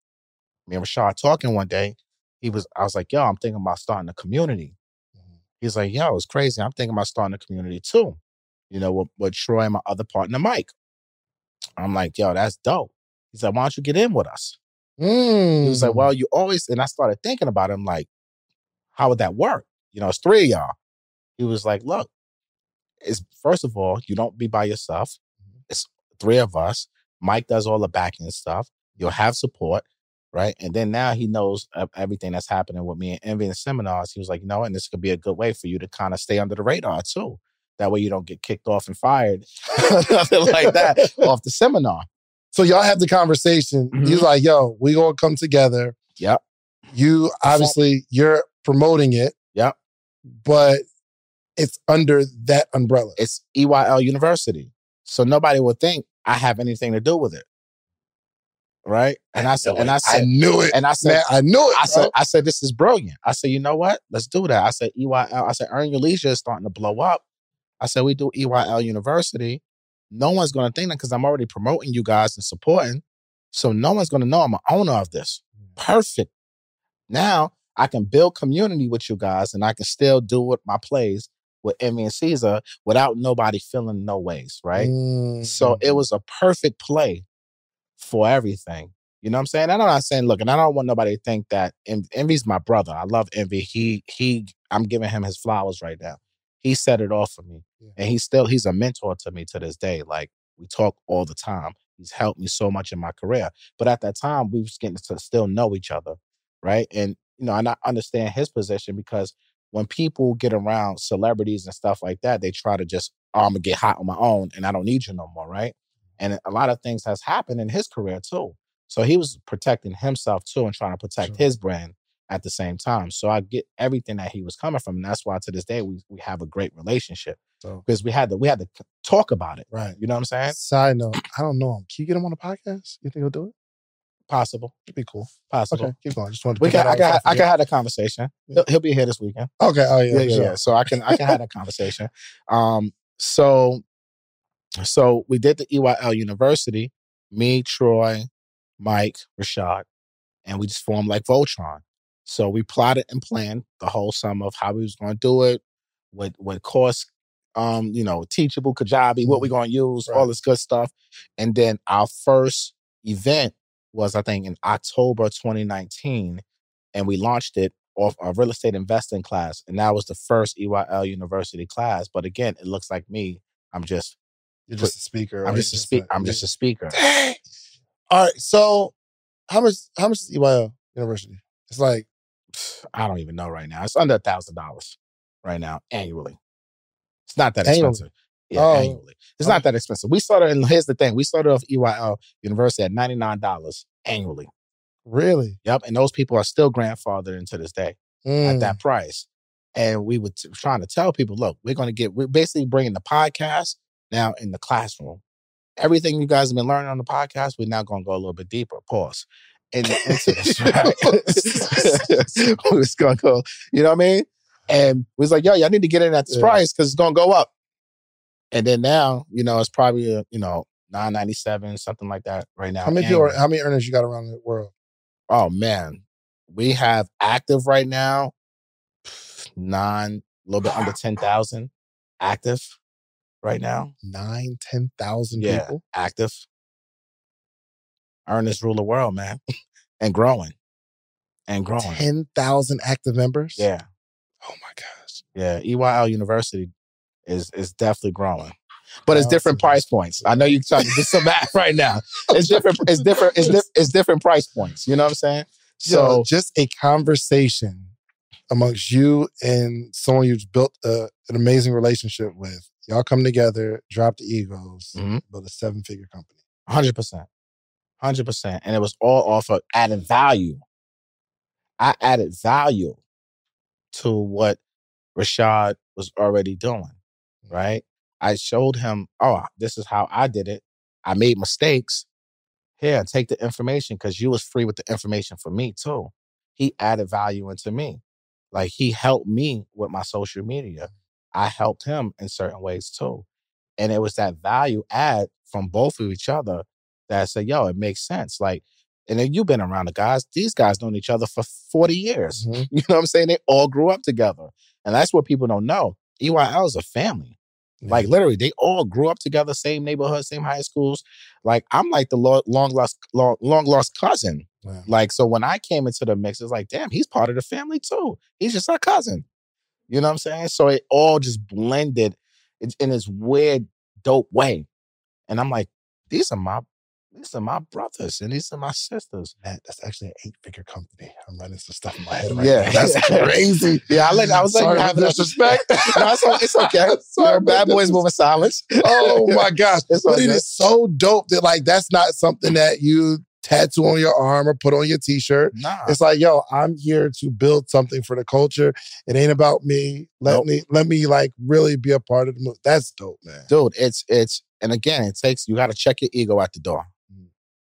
Me and Rashad talking one day. He was, I was like, yo, I'm thinking about starting a community. Mhm. He's like, yo, it's crazy. I'm thinking about starting a community too. You know, with, with Troy and my other partner, Mike. I'm like, yo, that's dope. He's like, why don't you get in with us? He was like, Mm. well, you always, and I started thinking about him, like, how would that work? You know, it's three of y'all. He was like, look, it's first of all, you don't be by yourself. It's three of us. Mike does all the backing stuff. You'll have support, right? And then now he knows everything that's happening with me and Envy and seminars. He was like, you know? And this could be a good way for you to kind of stay under the radar too. That way you don't get kicked off and fired, like that, off the seminar. So y'all have the conversation. Mhm. He's like, yo, we gonna come together. Yep. You obviously you're promoting it. Yep. But it's under that umbrella. It's EYL University. So nobody would think I have anything to do with it. Right? And I said, and I said, I knew it. and I said, Man, I knew it. I said. I said, this is brilliant. I said, you know what? Let's do that. I said, EYL. I said, Earn Your Leisure is starting to blow up. I said, we do EYL University. No one's going to think that because I'm already promoting you guys and supporting. So no one's going to know I'm an owner of this. Perfect. Now I can build community with you guys and I can still do what my plays with Envy and Caesar without nobody feeling no ways, right? So it Mm. was a perfect play for everything. You know what I'm saying? And I'm not saying, look, and I don't want nobody to think that En- Envy's my brother. I love Envy. He he I'm giving him his flowers right now. He set it off for me. Yeah. And he's still he's a mentor to me to this day. Like we talk all the time. He's helped me so much in my career. But at that time, we was getting to still know each other. Right. And you know, and I understand his position because when people get around celebrities and stuff like that, they try to just, oh, I'm gonna get hot on my own and I don't need you no more, right? Mm-hmm. And a lot of things has happened in his career too. So he was protecting himself too and trying to protect Sure. his brand at the same time. So I get everything that he was coming from. And that's why to this day we we have a great relationship. So Because we had to we had to talk about it. right. You know what I'm saying? Side note, I don't know him. Can you get him on the podcast? You think he'll do it? Possible. It'd be cool. Possible. Okay, keep going. Just wanted to We can I can I can have that conversation. Yeah. He'll, he'll be here this weekend. Okay. Oh yeah. yeah, yeah, sure. yeah. So I can I can have that conversation. Um, so so we did the EYL University, me, Troy, Mike, Rashad, and we just formed like Voltron. So we plotted and planned the whole summer of how we was going to do it, what what course, um, you know, teachable, Kajabi, what we going to use, all this good stuff, and then our first event was I think in October 2019, and we launched it off a real estate investing class, and that was the first EYL University class. But again, it looks like me. I'm just You're just a speaker. I'm just a you're. I'm just a speaker. All right. So how much? How much is EYL University? It's like I don't even know right now. It's under a thousand dollars right now annually. It's not that Annually? expensive. Yeah, Oh. annually. It's not that expensive. We started, and here's the thing: we started off EYL University at ninety nine dollars annually. really Yep, and those people are still grandfathered into this day at Mm. that price. And we were t- trying to tell people, look, we're going to get, we're basically bringing the podcast now in the classroom. Everything you guys have been learning on the podcast, we're now going to go a little bit deeper. Pause. In, into this, right? we're going to go, you know what I mean? And we was like, yo, y'all need to get in at this Yeah. price because it's going to go up. And then now, you know, it's probably, uh, you know, 997, something like that right now. How many people? How many earners you got around the world? Oh man, We have active right now, nine, a little bit under 10,000 active right now. Nine, 10,000 Yeah, people. active. Ernest rule the world, man. and growing. And growing. 10,000 active members. Yeah. Oh my gosh. Yeah. EYL University is is definitely growing. But it's different price points. I know you're trying to do some math right now. It's different, it's different, it's, di- it's different price points. You know what I'm saying? So So just a conversation amongst you and someone you've built a, an amazing relationship with. Y'all come together, drop the egos, Mhm. build a seven figure company. Hundred percent, hundred percent, and it was all off of added value. I added value to what Rashad was already doing. Right? I showed him, oh, this is how I did it. I made mistakes. Here, take the information because you was free with the information for me too. He added value into me. Like he helped me with my social media. I helped him in certain ways too. And it was that value add from both of each other that said, yo, it makes sense. Like, and then you've been around the guys, these guys known each other for 40 years. Mhm. You know what I'm saying? They all grew up together. And that's what people don't know. EYL is a family. Like literally, they all grew up together, same neighborhood, same high schools. Like I'm like the lo- long lost, long, long lost cousin. Yeah. Like so, when I came into the mix, it's like, damn, he's part of the family too. He's just our cousin. You know what I'm saying? So it all just blended in, in this weird, dope way. And I'm like, these are my, these are my brothers and these are my sisters. Matt, that's actually an eight figure company. I'm running some stuff in my head right Yeah. now. That's crazy. Yeah, I let I was letting you have disrespect. no, it's, it's okay. Sorry bad boys moving silence. oh my gosh. It's but it is so dope that like that's not something that you tattoo on your arm or put on your t-shirt. Nah. It's like, yo, I'm here to build something for the culture. It ain't about me. Let Nope. me let me like really be a part of the move. That's dope, man. dude it's it's and again it takes you got to check your ego at the door.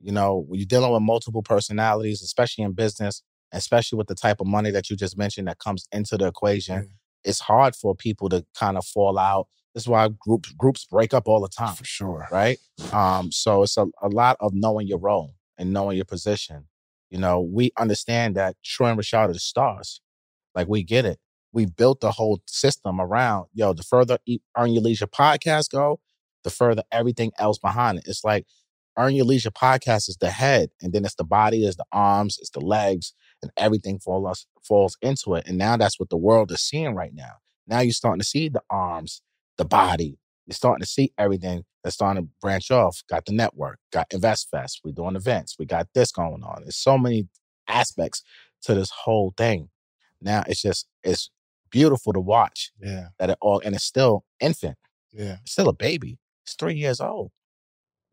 You know when you're dealing with multiple personalities especially in business especially with the type of money that you just mentioned that comes into the equation Yeah. it's hard for people to kind of fall out. This is why groups groups break up all the time For sure. right? Um so it's a, a lot of knowing your role and knowing your position. You know we understand that troy and rashad are the stars. Like we get it. We built the whole system around yo the further earn your leisure podcast go the further everything else behind it. It's like earn your leisure podcast is the head and then it's the body it's the arms it's the legs and everything falls falls into it and now that's what the world is seeing right now now you're starting to see the arms the body you're starting to see everything that's starting to branch off. Got the network, got InvestFest, we're doing events, we got this going on. There's so many aspects to this whole thing. Now it's just it's beautiful to watch Yeah. that it all and it's still infant, Yeah. it's still a baby. It's three years old.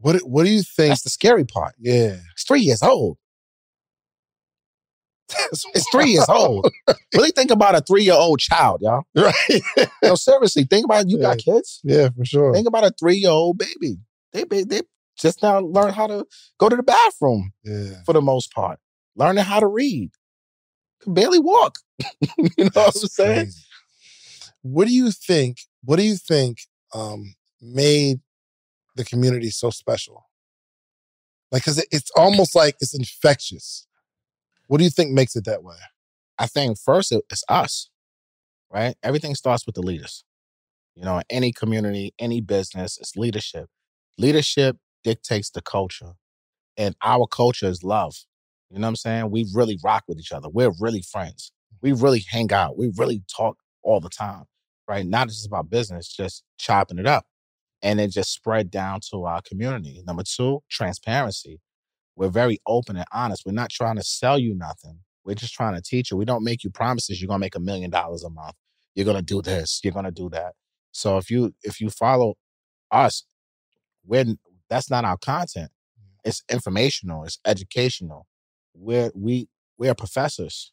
What do- what do you think? That's the scary part. yeah. It's three years old. It's three years old. really think about a three-year-old child, y'all. Right. No, seriously, think about you got kids. yeah, for sure. Think about a three-year-old baby. They they, they just now learn how to go to the bathroom. Yeah. for the most part. Learning how to read. Can barely walk. you know what I'm saying? crazy. What do you think? What do you think um, made the community so special? Like, cause it, it's almost like it's infectious. What do you think makes it that way? I think first it- it's us, right? Everything starts with the leaders. You know, any community, any business, it's leadership. Leadership dictates the culture. And our culture is love. You know what I'm saying? We really rock with each other. We're really friends. We really hang out. We really talk all the time, right? Not just about business, just chopping it up. And it just spread down to our community. Number two, transparency. We're very open and honest. We're not trying to sell you nothing. We're just trying to teach you. We don't make you promises you're gonna make a million dollars a month. You're gonna do this. You're gonna do that. So if you if you follow us, we're that's not our content. It's informational. It's educational. We're we we are professors.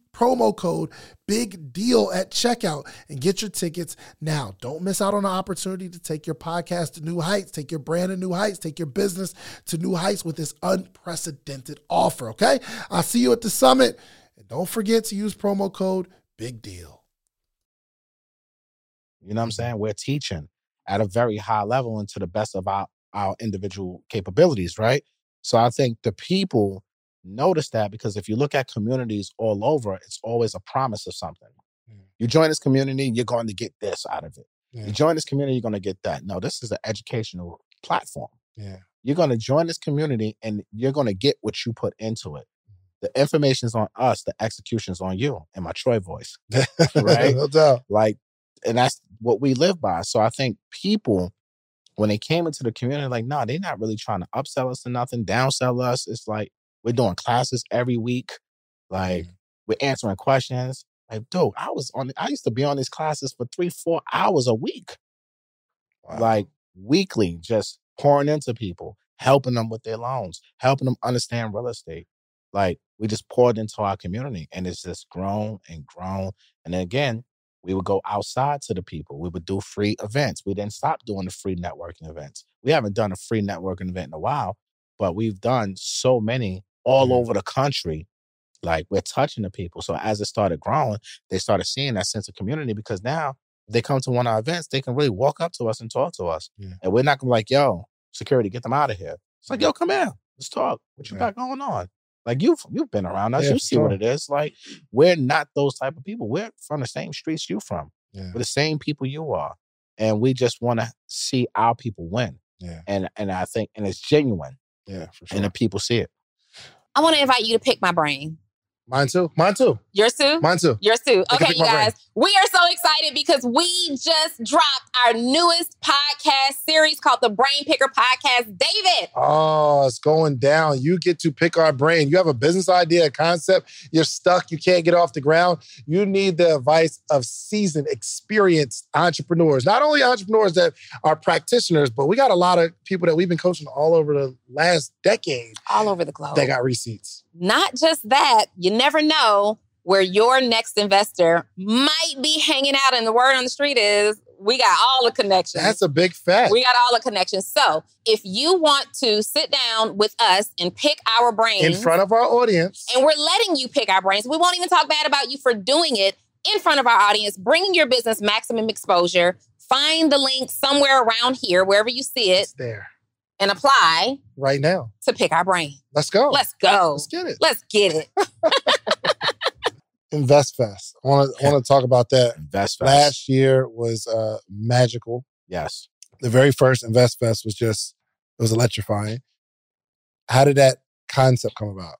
promo code big deal at checkout and get your tickets now. Don't miss out on the opportunity to take your podcast to new heights, take your brand to new heights, take your business to new heights with this unprecedented offer, okay? I'll see you at the summit. And don't forget to use promo code big deal. You know what I'm saying? We're teaching at a very high level and to the best of our, our individual capabilities, right? So I think the people notice that because if you look at communities all over, it's always a promise of something. Mm. You join this community, you're going to get this out of it. Yeah. You join this community, you're going to get that. No, this is an educational platform. Yeah. You're going to join this community and you're going to get what you put into it. Mm-hmm. The information is on us, the execution is on you, in my Troy voice. right? no doubt. Like, and that's what we live by. So I think people, when they came into the community, like, no, nah, they're not really trying to upsell us to nothing, downsell us. It's like, we're doing classes every week. Like mm-hmm. we're answering questions. Like, dude, I was on. I used to be on these classes for three, four hours a week, wow. like weekly, just pouring into people, helping them with their loans, helping them understand real estate. Like we just poured into our community, and it's just grown and grown. And then again, we would go outside to the people. We would do free events. We didn't stop doing the free networking events. We haven't done a free networking event in a while, but we've done so many all mm-hmm. over the country. Like we're touching the people. So as it started growing, they started seeing that sense of community because now they come to one of our events, they can really walk up to us and talk to us. Yeah. And we're not gonna be like, yo, security, get them out of here. It's like, yo, come here. Let's talk. What you yeah. got going on? Like you've you've been around us, yeah, you see sure. what it is. Like we're not those type of people. We're from the same streets you from. We're the same people you are. And we just want to see our people win. Yeah. And and I think and it's genuine. Yeah, for sure. And the people see it. I want to invite you to pick my brain. Mine too. Mine too. Yours too? Mine too. Yours too. Okay, you my brain. guys, we are so excited because we just dropped our newest podcast series called the Brain Picker Podcast. David, Oh, it's going down. You get to pick our brain. You have a business idea, a concept, you're stuck, you can't get off the ground. You need the advice of seasoned, experienced entrepreneurs. Not only entrepreneurs that are practitioners, but we got a lot of people that we've been coaching all over the last decade all over the globe. They got receipts. Not just that, you never know where your next investor might be hanging out. And the word on the street is we got all the connections. That's a big fact. we got all the connections. So if you want to sit down with us and pick our brains In front of our audience. and we're letting you pick our brains, we won't even talk bad about you for doing it in front of our audience, bringing your business maximum exposure. Find the link somewhere around here, wherever you see it, It's there and apply right now. to pick our brain. Let's go. Let's go. Let's get it. Let's get it. InvestFest. I want to I want to talk about that. InvestFest. Last year was uh, magical. Yes. The very first InvestFest was just it was electrifying. How did that concept come about?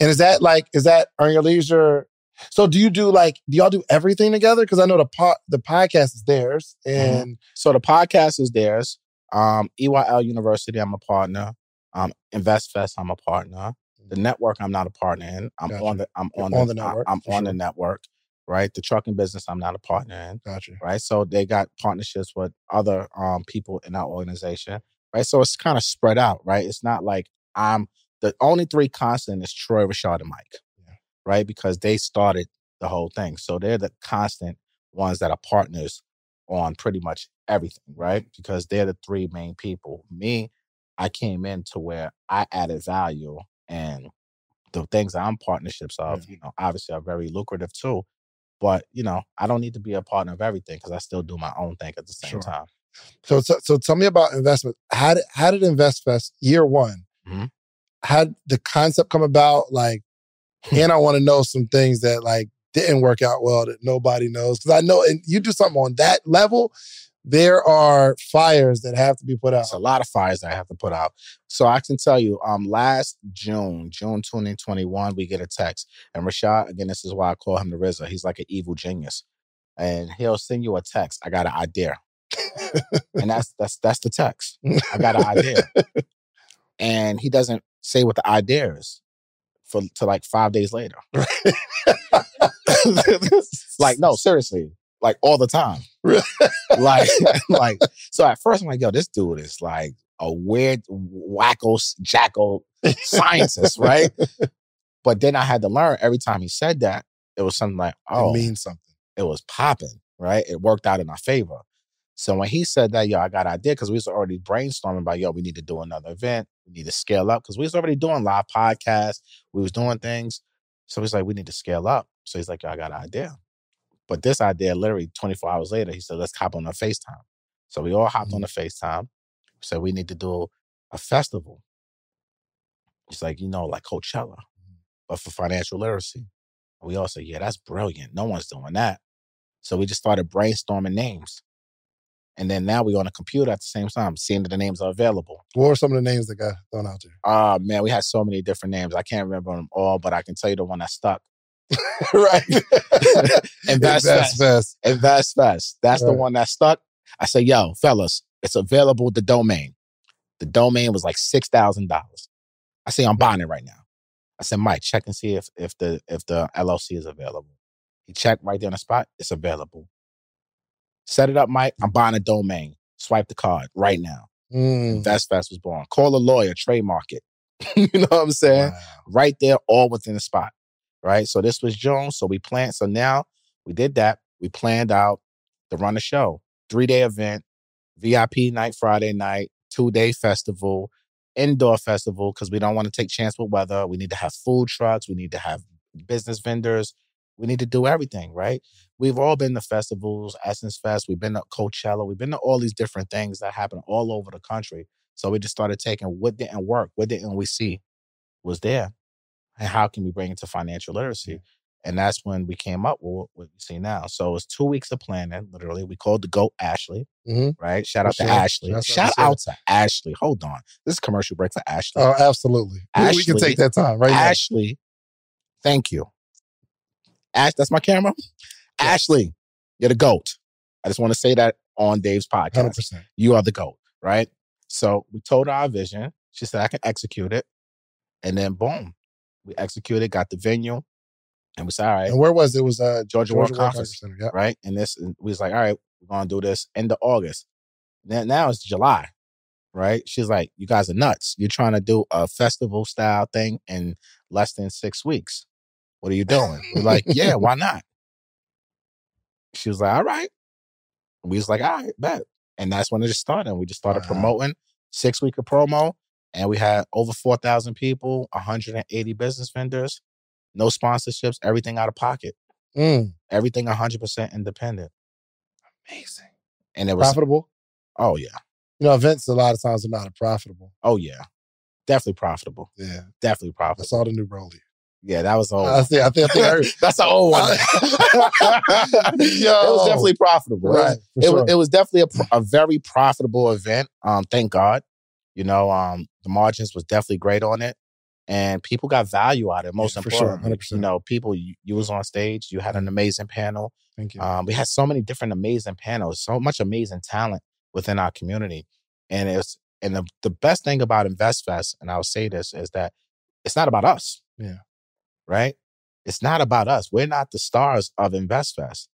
And is that like is that on your leisure? So do you do like do y'all do everything together? Because I know the po- the podcast is theirs, and So the podcast is theirs. Um, EYL University, I'm a partner. Um, InvestFest, I'm a partner. The network, I'm not a partner in. I'm Gotcha. on the I'm on, on the, the network, I'm on the network, right? The trucking business, I'm not a partner in, gotcha. right? So they got partnerships with other um people in our organization, right? So it's kind of spread out, right? It's not like I'm the only three constant is Troy, Rashad, and Mike, Yeah. right? Because they started the whole thing, so they're the constant ones that are partners on pretty much everything, right? Because they're the three main people. Me, I came in to where I added value and the things I'm partnerships of, you know, obviously are very lucrative too. But, you know, I don't need to be a partner of everything because I still do my own thing at the same Sure. time. So, so so tell me about investment. How did how did InvestFest year one? Mhm. How did the concept come about? Like, and I want to know some things that like didn't work out well that nobody knows because I know and you do something on that level. There are fires that have to be put out. It's a lot of fires that I have to put out. So I can tell you, um, last June, June 2021, we get a text. And Rashad, again, this is why I call him the RZA. He's like an evil genius. And he'll send you a text. I got an idea. and that's that's that's the text. I got an idea. and he doesn't say what the idea is for to like five days later. like, no, seriously. Like all the time. Really? like, like, so at first I'm like, yo, this dude is like a weird wacko jackal scientist, right? But then I had to learn every time he said that, it was something like, oh, It means something. it was popping, right? It worked out in our favor. So when he said that, yo, I got an idea because we was already brainstorming about, yo, we need to do another event. We need to scale up because we was already doing live podcasts. We was doing things. So he's like, we need to scale up. So he's like, yo, I got an idea. But this idea, literally 24 hours later, he said, let's hop on a FaceTime. So we all hopped on mm-hmm. the FaceTime. Said, we need to do a festival. He's like, you know, like Coachella, but for financial literacy. We all said, yeah, that's brilliant. No one's doing that. So we just started brainstorming names. And then now we're on a computer at the same time, seeing that the names are available. What were some of the names that got thrown out there? Ah, man, we had so many different names. I can't remember them all, but I can tell you the one that stuck. right. Invest Fest. Fest. Invest Fest. That's the one that stuck. I said, yo, fellas, it's available, the domain. The domain was like $6,000. I say, I'm buying it right now. I said, Mike, check and see if, if the if the LLC is available. He checked right there on the spot. It's available. Set it up, Mike. I'm buying a domain. Swipe the card right now. Mm. Fest was born. Call a lawyer, trademark it. you know what I'm saying? Wow. right there, all within the spot. Right. So this was June. So we planned. So now we did that. We planned out to run a show, three day event, VIP night Friday night, two day festival, indoor festival because we don't want to take chance with weather. We need to have food trucks. We need to have business vendors. We need to do everything. Right. We've all been to festivals, Essence Fest. We've been to Coachella. We've been to all these different things that happen all over the country. So we just started taking what didn't work, what didn't we see was there, and how can we bring it to financial literacy? And that's when we came up with what we see now. So it was two weeks of planning, literally. We called the GOAT Ashley, Mhm. right? Shout out to. Ashley. That's Shout out to Ashley. Hold on. This is commercial break for Ashley. Oh, absolutely. We- we, can take that time right Ashley, thank you. Ash, that's my camera. Ashley, you're the GOAT. I just want to say that on Dave's podcast. 100%. You are the GOAT, right? So we told her our vision. She said, I can execute it. And then boom, we executed, got the venue, and we said, all right, And where was it? It was uh, Georgia World Conference. Center. Yeah. right? And this, and we was like, all right, we're gonna do this end of August. Now, now it's July, right? She's like, you guys are nuts. You're trying to do a festival style thing in less than six weeks. What are you doing? We're like, yeah, why not? She was like, all right. We was like, all right, bet. And that's when it just started. We just started Wow. promoting six week of promo, and we had over four thousand people, 180 business vendors, no sponsorships, everything out of pocket, Mm, everything 100 percent independent. amazing. And it was Profitable. oh yeah, You know, events a lot of times are not profitable. oh yeah, definitely profitable, Yeah. definitely profitable. I saw the new Broly. Yeah, that was old. I think I think I think I heard. That's an old one. it was definitely profitable. It was- right. It, sure. was, it was definitely a, a very profitable event. Um, thank God. You know, um, the margins was definitely great on it, and people got value out of it. Most Yeah, for sure, 100%. you know, people you, you was on stage. You had an amazing panel. Thank you. Um, we had so many different amazing panels, so much amazing talent within our community. And it's and the, the best thing about InvestFest, and I'll say this, is that it's not about us. Yeah. Right? It's not about us. We're not the stars of InvestFest.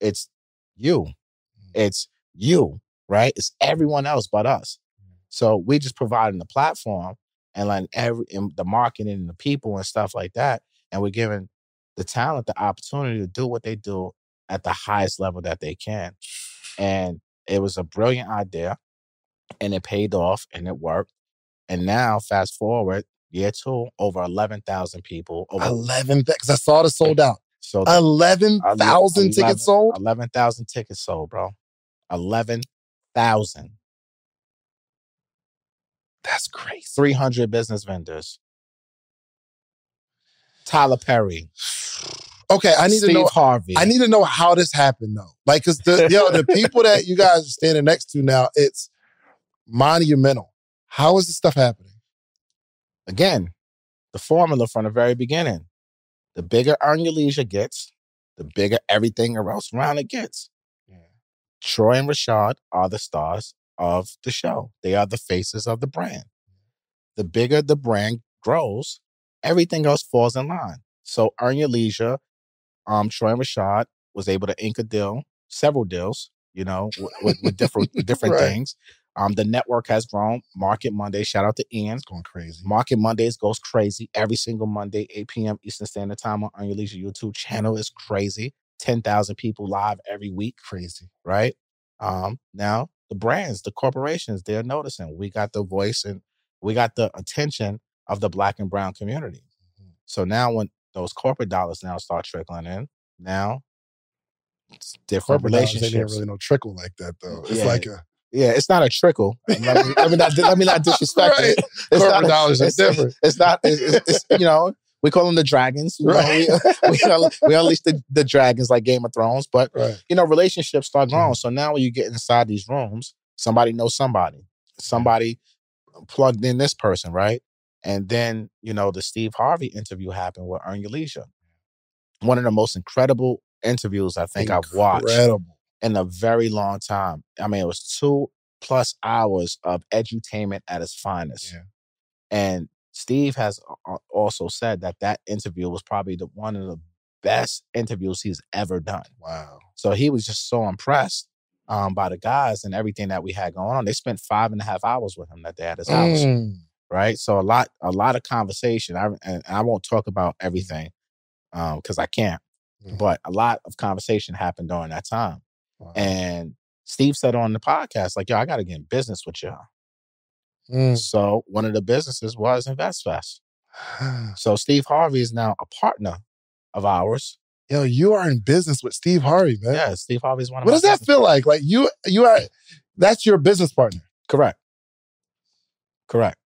It's you. Mm. It's you, right? It's everyone else but us. Mm. So we just providing the platform and letting every and the marketing and the people and stuff like that. And we're giving the talent the opportunity to do what they do at the highest level that they can. And it was a brilliant idea and it paid off and it worked. And now, fast forward, year two, over 11,000 people. Over, Eleven because I saw the sold out. so Eleven thousand 11 tickets sold. 11,000 tickets sold, bro. 11,000. That's crazy. 300 business vendors. Tyler Perry. Okay, I need Steve to know. Harvey. I need to know how this happened though. Like, cause the yo, the people that you guys are standing next to now, it's monumental. How is this stuff happening? Again, the formula from the very beginning. The bigger Earn Your Leisure gets, the bigger everything else around it gets. Yeah. Troy and Rashad are the stars of the show. They are the faces of the brand. The bigger the brand grows, everything else falls in line. So Earn Your Leisure, um, Troy and Rashad was able to ink a deal, several deals, you know, with, with, different different Right. things. Um, the network has grown. Market Monday, shout out to Ian. It's going crazy. Market Mondays goes crazy every single Monday, 8 p.m. Eastern Standard Time on, your leisure YouTube channel is crazy. 10,000 people live every week, Crazy. right? Um, now the brands, the corporations, they're noticing. We got the voice and we got the attention of the black and brown community. So now when those corporate dollars now start trickling in, now it's different Corporate dollars, they didn't really no trickle like that though. It's Yeah. like a yeah, it's not a trickle. let, me, let me not let me not disrespect Right. it. It's corporate not dollars it's, different. It's not. It's, it's, you know, we call them the dragons. You know, Right. we, we, we unleash the, the dragons like Game of Thrones. But Right. you know, relationships start Mm-hmm. growing. So now when you get inside these rooms, somebody knows somebody. Somebody plugged in this person, right? And then you know the Steve Harvey interview happened with Earn Your Leisure. One of the most incredible interviews I think I've watched Incredible. In a very long time. I mean, it was two plus hours of edutainment at its finest. Yeah. And Steve has also said that that interview was probably the one of the best interviews he's ever done. Wow. So he was just so impressed um, by the guys and everything that we had going on. They spent five and a half hours with him that day at his house, Mm. right? So a lot, a lot of conversation. I and I won't talk about everything because I can't, Mhm. but a lot of conversation happened during that time. Wow. And Steve said on the podcast, like, yo, I got to get in business with y'all. Mm. So one of the businesses was InvestFest. So Steve Harvey is now a partner of ours. Yo, you are in business with Steve Harvey, man. Yeah, Steve Harvey is one of What does that feel like? Like you, you are. That's your business partner. Correct. Correct.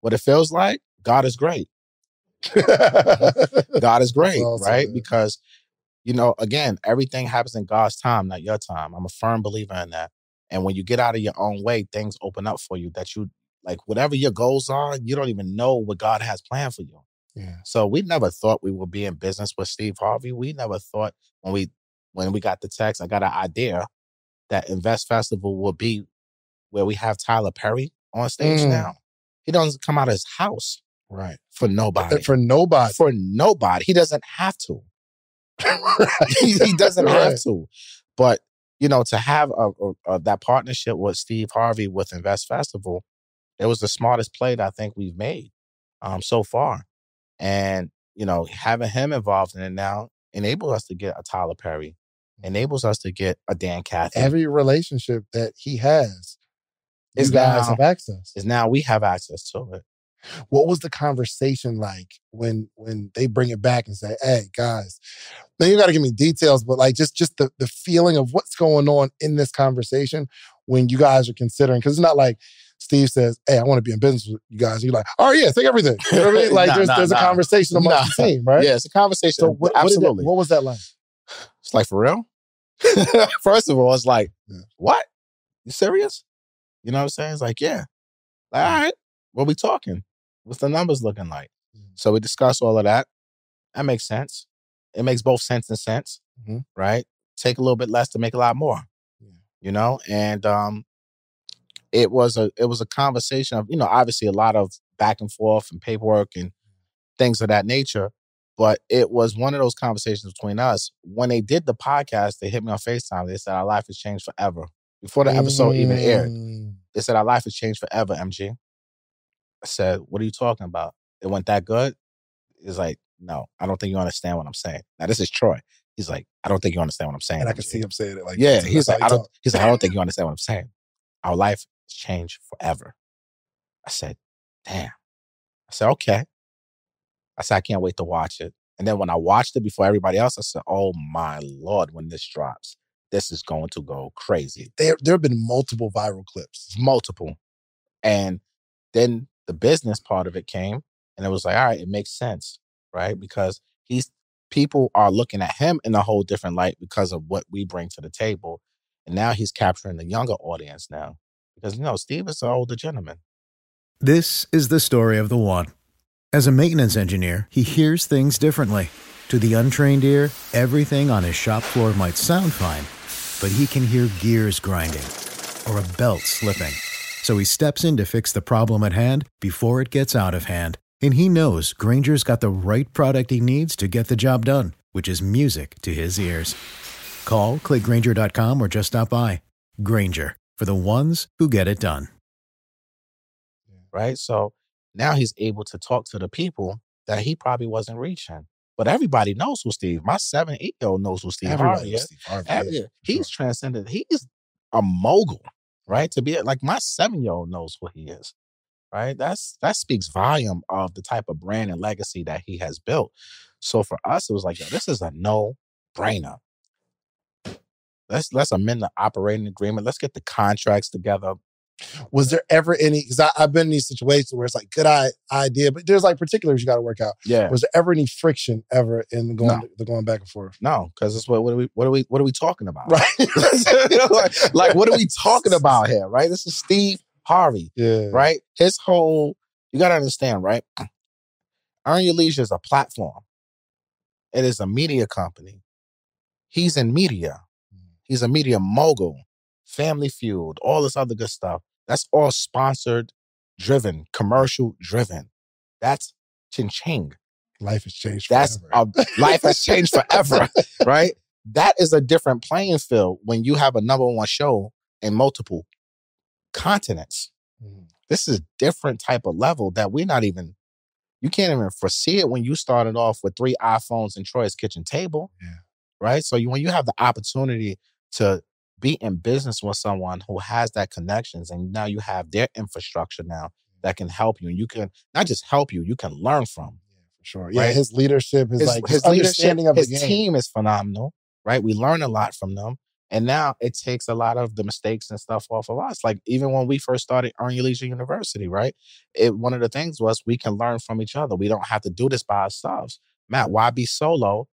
What it feels like, God is great. God is great, awesome, right? man. Because, you know, again, everything happens in God's time, not your time. I'm a firm believer in that. And when you get out of your own way, things open up for you that you like whatever your goals are, you don't even know what God has planned for you. Yeah. So we never thought we would be in business with Steve Harvey. We never thought when we when we got the text, I got an idea that Invest Festival will be where we have Tyler Perry on stage Mm. now. He doesn't come out of his house Right. for nobody. For nobody. For nobody. He doesn't have to. he, he doesn't have to. But you know, to have a, a- a- that partnership with Steve Harvey with Invest Festival, it was the smartest play that I think we've made um, so far. And you know, having him involved in it now enables us to get a Tyler Perry, enables us to get a Dan Cathy. Every relationship that he has, Is guys now- have access. is now we have access to it. What was the conversation like when when they bring it back and say, "Hey guys," now you got to give me details, but like just just the the feeling of what's going on in this conversation when you guys are considering because it's not like Steve says, "Hey, I want to be in business with you guys." You're like, "Oh yeah, take everything." You know what I mean? Like Nah, there's nah, there's nah. a conversation amongst the team, right? Yeah, it's a conversation. So what, what, that- what was that like? It's like for real. First of all, it's like, Yeah. what? You serious? You know what I'm saying? It's like, yeah. Like, all right. What we talking? What's the numbers looking like? Mhm. So we discuss all of that. That makes sense. It makes both sense and sense, Mhm. right? Take a little bit less to make a lot more. Yeah. You know, and um, it was a it was a conversation of you know obviously a lot of back and forth and paperwork and things of that nature. But it was one of those conversations between us. When they did the podcast, they hit me on FaceTime. They said, Our life has changed forever. Before the episode even aired, Mm. they said, Our life has changed forever, MG. I said, What are you talking about? It went that good? It's like, No, I don't think you understand what I'm saying. Now, this is Troy. He's like, I don't think you understand what I'm saying. And I can MG." see him saying it like, yeah, he's like, I don't, he's like, I don't think you understand what I'm saying. Our life has changed forever. I said, damn. I said, okay. I said, I can't wait to watch it. And then when I watched it before everybody else, I said, oh my Lord, when this drops, this is going to go crazy. There, there have been multiple viral clips. Multiple. And then the business part of it came, and it was like, all right, it makes sense, right? Because he's people are looking at him in a whole different light because of what we bring to the table. And now he's capturing the younger audience now. Because you know, Steve is an older gentleman. This is the story of the one. As a maintenance engineer, he hears things differently. To the untrained ear, everything on his shop floor might sound fine, but he can hear gears grinding or a belt slipping. So he steps in to fix the problem at hand before it gets out of hand. And he knows Grainger's got the right product he needs to get the job done, which is music to his ears. Call, clickgrainger.com, or just stop by. Grainger, for the ones who get it done. right? So now he's able to talk to the people that he probably wasn't reaching. But everybody knows who Steve. My seven, eight year old knows who Steve Everybody Harvey knows is. Steve Harvey, Every- yeah, he's sure. transcended. He's a mogul, right? To be like my seven year old knows who he is, right? That's that speaks volume of the type of brand and legacy that he has built. So for us, it was like, yo, this is a no brainer. Let's let's amend the operating agreement. Let's get the contracts together. Was there ever any? Because I've been in these situations where it's like good I- idea, but there's like particulars you got to work out. Yeah. Was there ever any friction ever in the going No. the going back and forth? No, because it's what what are we what are we what are we talking about? Right. You know, like, like, what are we talking about here? Right? This is Steve Harvey, Yeah. right? His whole you gotta understand, right? Earn Your Leisure is a platform. It is a media company. He's in media. Mm. He's a media mogul, family feud, all this other good stuff. That's all sponsored, driven, commercial driven. That's ching ching. Life has changed. That's forever. a, life has changed forever, right? That is a different playing field when you have a number one show in multiple continents. Mhm. This is a different type of level that we're not even. You can't even foresee it when you started off with three iPhones and Troy's kitchen table, Yeah. right? So you, when you have the opportunity to be in business with someone who has that connections, and now you have their infrastructure now that can mm-hmm. help you, and you can not just help you, you can learn from for sure. Yeah, right? his leadership, is his, like his his, understanding of the his game. team is phenomenal, right? We learn a lot from them. And now it takes a lot of the mistakes and stuff off of us. Like even when we first started Earn Your Leisure University, right? It one of the things was we can learn from each other. We don't have to do this by ourselves. Matt, why be solo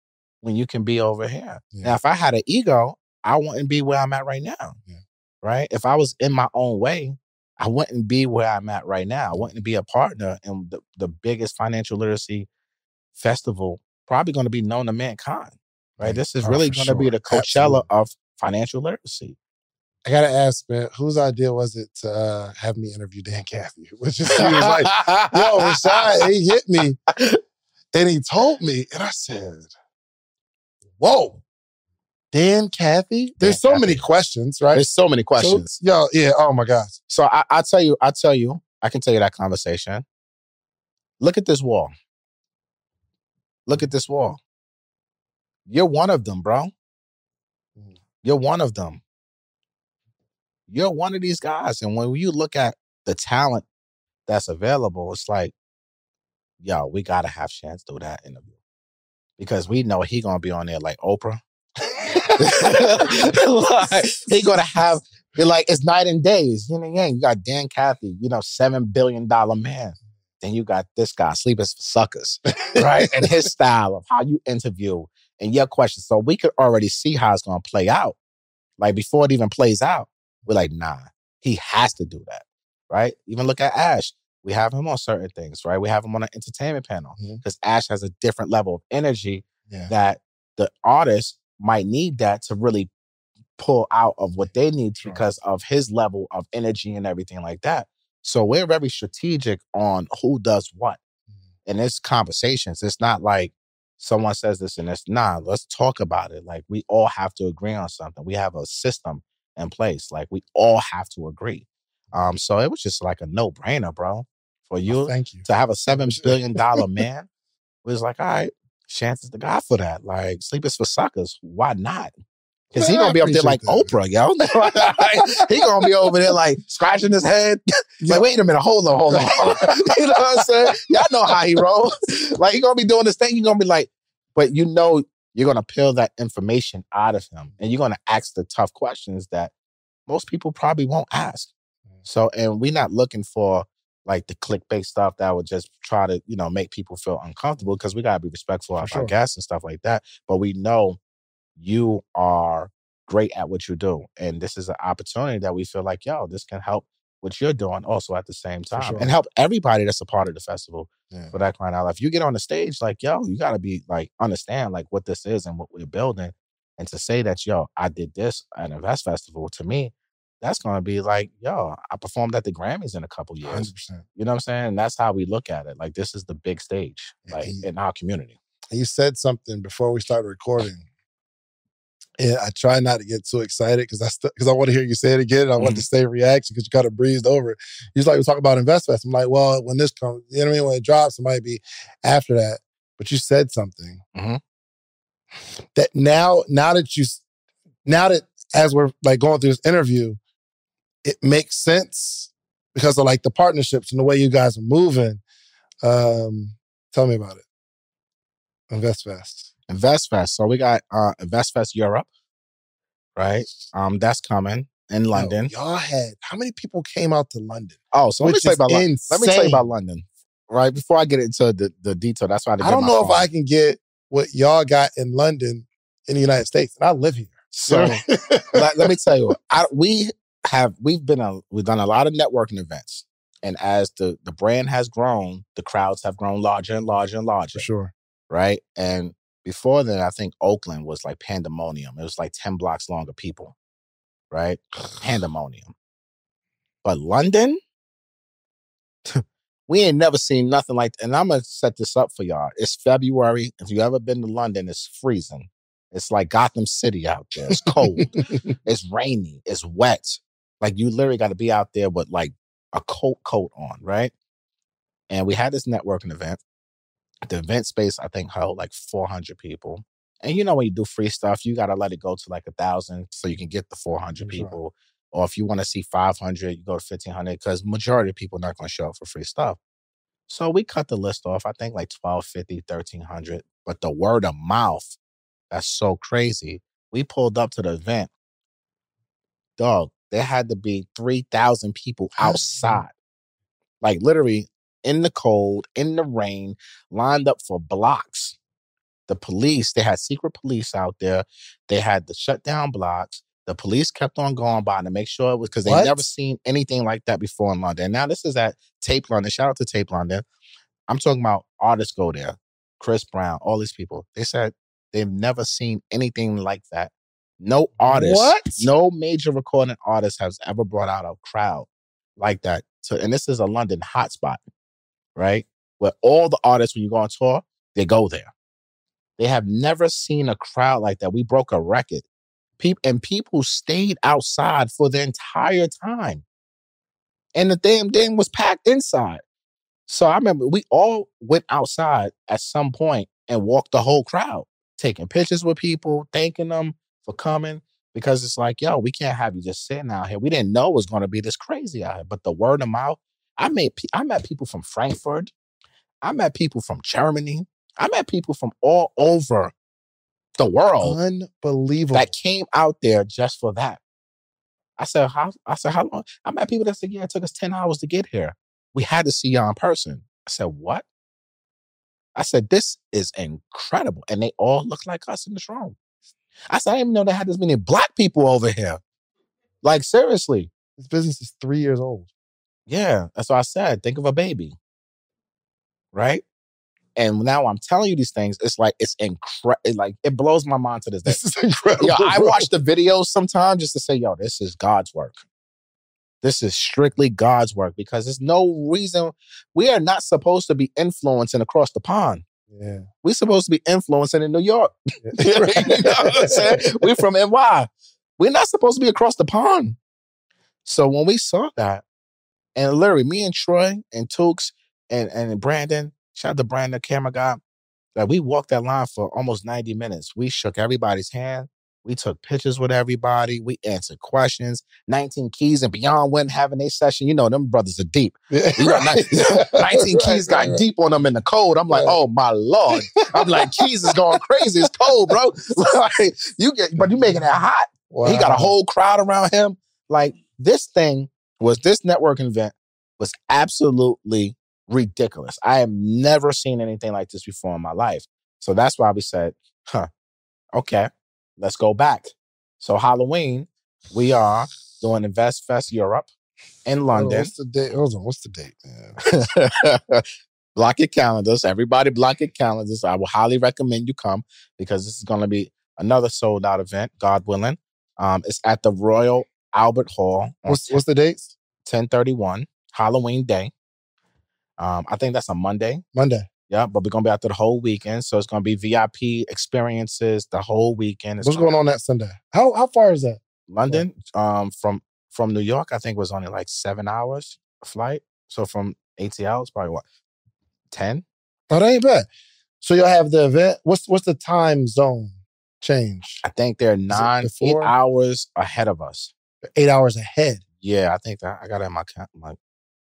when you can be over here? Yeah. Now, if I had an ego, I wouldn't be where I'm at right now. Yeah. Right? If I was in my own way, I wouldn't be where I'm at right now. I wouldn't be a partner in the, the biggest financial literacy festival, probably going to be known to mankind. Right? Yeah. This is Oh, really going to be the Coachella Absolutely. of financial literacy. I gotta ask, man, whose idea was it to uh, have me interview Dan Cathy? Which is he was like, yo, Rashad, he hit me and he told me, and I said, Whoa, Dan Cathy? There's so many questions, right? There's so many questions. So, yo, yeah, oh my gosh. So I, I tell you, I tell you, I can tell you that conversation. Look at this wall. Look at this wall. You're one of them, bro. Mm. You're one of them. You're one of these guys. And when you look at the talent that's available, it's like, yo, we gotta have Chance to do that interview. Because we know he gonna be on there like Oprah. like, he gonna have like it's night and days. You know, yeah, you got Dan Cathy, you know, seven billion dollar man. Then you got this guy, Sleepers for Suckers, right? and his style of how you interview and your questions. So we could already see how it's gonna play out. Like before it even plays out, we're like, nah, he has to do that. Right? Even look at Ash. We have him on certain things, right? We have him on an entertainment panel mm-hmm. because Ash has a different level of energy Yeah. that the artist might need that to really pull out of what they need Sure. because of his level of energy and everything like that. So we're very strategic on who does what. And it's conversations. It's not like someone says this and it's nah, let's talk about it. Like we all have to agree on something. We have a system in place. Like we all have to agree. Um, so it was just like a no-brainer, bro. For you Oh, thank you. to have a seven billion dollar man was like, all right, Chance to God for that. Like, sleep is for suckers. Why not? Because he Man, gonna be up there like appreciate Oprah, yo. he gonna be over there like scratching his head. Like, wait a minute, hold on, hold on. you know what I'm saying? Y'all know how he rolls. Like, he gonna be doing this thing. You're gonna be like, but you know, you're gonna peel that information out of him, and you're gonna ask the tough questions that most people probably won't ask. Mm. So, and we're not looking for like the clickbait stuff that would just try to, you know, make people feel uncomfortable because we gotta be respectful of sure. our guests and stuff like that. But we know you are great at what you do. And this is an opportunity that we feel like, yo, this can help what you're doing also at the same time. sure. And help everybody that's a part of the festival Yeah. for that crying out loud. If you get on the stage, like, yo, you gotta be like understand like what this is and what we're building. And to say that, yo, I did this at a Invest Festival, to me, that's gonna be like, yo, I performed at the Grammys in a couple years. 100%. You know what I'm saying? And that's how we look at it. Like this is the big stage, like and- in our community. You said something before we started recording. And I try not to get too excited because I because I want to hear you say it again. And I want to stay in reaction because you kind of breezed over it. He's like, we talk about InvestFest. I'm like, well, when this comes, you know what I mean? When it drops, it might be after that. But you said something Mhm. that now, now that you, now that as we're like going through this interview, it makes sense because of like the partnerships and the way you guys are moving. Um, tell me about it. InvestFest. InvestFest. So we got uh InvestFest Europe, right? Um, that's coming in Yo, London. y'all had how many people came out to London? Oh, so let me tell you about London. Let me tell you about London. Right before I get into the, the detail, that's why I, I don't know if. I can get what y'all got in London in the United States, and I live here. So let, let me tell you, I, we have we've been a, we've done a lot of networking events, and as the the brand has grown, the crowds have grown larger and larger and larger. for sure. right? And before then, I think Oakland was like pandemonium. It was like 10 blocks long of people, right? Pandemonium. But London, we ain't never seen nothing like And I'm to set this up for y'all. It's February. If you ever been to London, it's freezing. It's like Gotham City out there. It's cold. it's rainy. It's wet. Like you literally got to be out there with like a coat coat on, right? And we had this networking event. The event space, I think, held like 400 people. And you know, when you do free stuff, you got to let it go to like a thousand so you can get the 400 For sure. people. Or if you want to see 500, you go to 1500 because majority of people are not going to show up for free stuff. So we cut the list off, I think like 1250, 1300. But the word of mouth, that's so crazy. We pulled up to the event dog, there had to be 3,000 people outside. Like literally in the cold, in the rain, lined up for blocks. The police, they had secret police out there. They had the shut down blocks. The police kept on going by to make sure it was because they What? never seen anything like that before in London. Now this is at Tape London. Shout out to Tape London. I'm talking about artists go there. Chris Brown, all these people. They said they've never seen anything like that. No artist, What? no major recording artist has ever brought out a crowd like that. So, and this is a London hotspot, right? Where all the artists, when you go on tour, they go there. They have never seen a crowd like that. We broke a record. People and people stayed outside for the entire time. And the damn thing was packed inside. So I remember we all went outside at some point and walked the whole crowd, taking pictures with people, thanking them for coming. Because it's like, yo, we can't have you just sitting out here. We didn't know it was going to be this crazy out here. But the word of mouth, I made I met people from Frankfurt. I met people from Germany. I met people from all over the world Unbelievable. that came out there just for that. I said, how I said, how long? I met people that said, yeah, it took us 10 hours to get here. We had to see y'all in person. I said, what? I said, this is incredible. And they all look like us in this room. I said, I didn't even know they had this many black people over here. Like, seriously. this business is three years old. Yeah, that's what I said. Think of a baby. Right? And now I'm telling you these things, it's like it's incredible. Like it blows my mind to this day. This is incredible. Yo, I watch the videos sometimes just to say, yo, this is God's work. This is strictly God's work because there's no reason we are not supposed to be influencing across the pond. Yeah. We're supposed to be influencing in New York. yeah. you know what I'm saying? We're from NY. We're not supposed to be across the pond. So when we saw that, and literally me and Troy and Tukes and, and Brandon, shout out to Brandon, the camera guy, like we walked that line for almost 90 minutes. We shook everybody's hand. We took pictures with everybody. We answered questions. 19 Keys and Beyond went having a session. You know, them brothers are deep. Yeah. Right. 19 Right, Keys got right, right. deep on them in the cold. I'm like, Right. oh my lord. I'm like, Keys is going crazy. It's cold, bro. like, you get, but you making it hot. He got a whole crowd around him. Like this thing was this networking event was absolutely ridiculous. I have never seen anything like this before in my life. So that's why we said, huh, okay, let's go back. So Halloween, we are doing InvestFest Europe in on, London. What's the date? Hold on. What's the date, man? block your calendars. Everybody block your calendars. I will highly recommend you come because this is going to be another sold out event, God willing. Um, it's at the Royal Albert Hall What's what's the dates? 1031, Halloween Day. Um, I think that's a Monday. Monday. Yeah, but we're gonna be out there the whole weekend. So it's gonna be VIP experiences the whole weekend. It's What's gonna- on that Sunday? How how far is that? London, um, from from New York, I think was only like seven hours flight. So from ATL, it's probably what ten. Oh, that ain't bad. So you'll have the event. What's what's the time zone change? I think they're nine, eight hours ahead of us. Eight hours ahead. Yeah, I think that I got it in my my.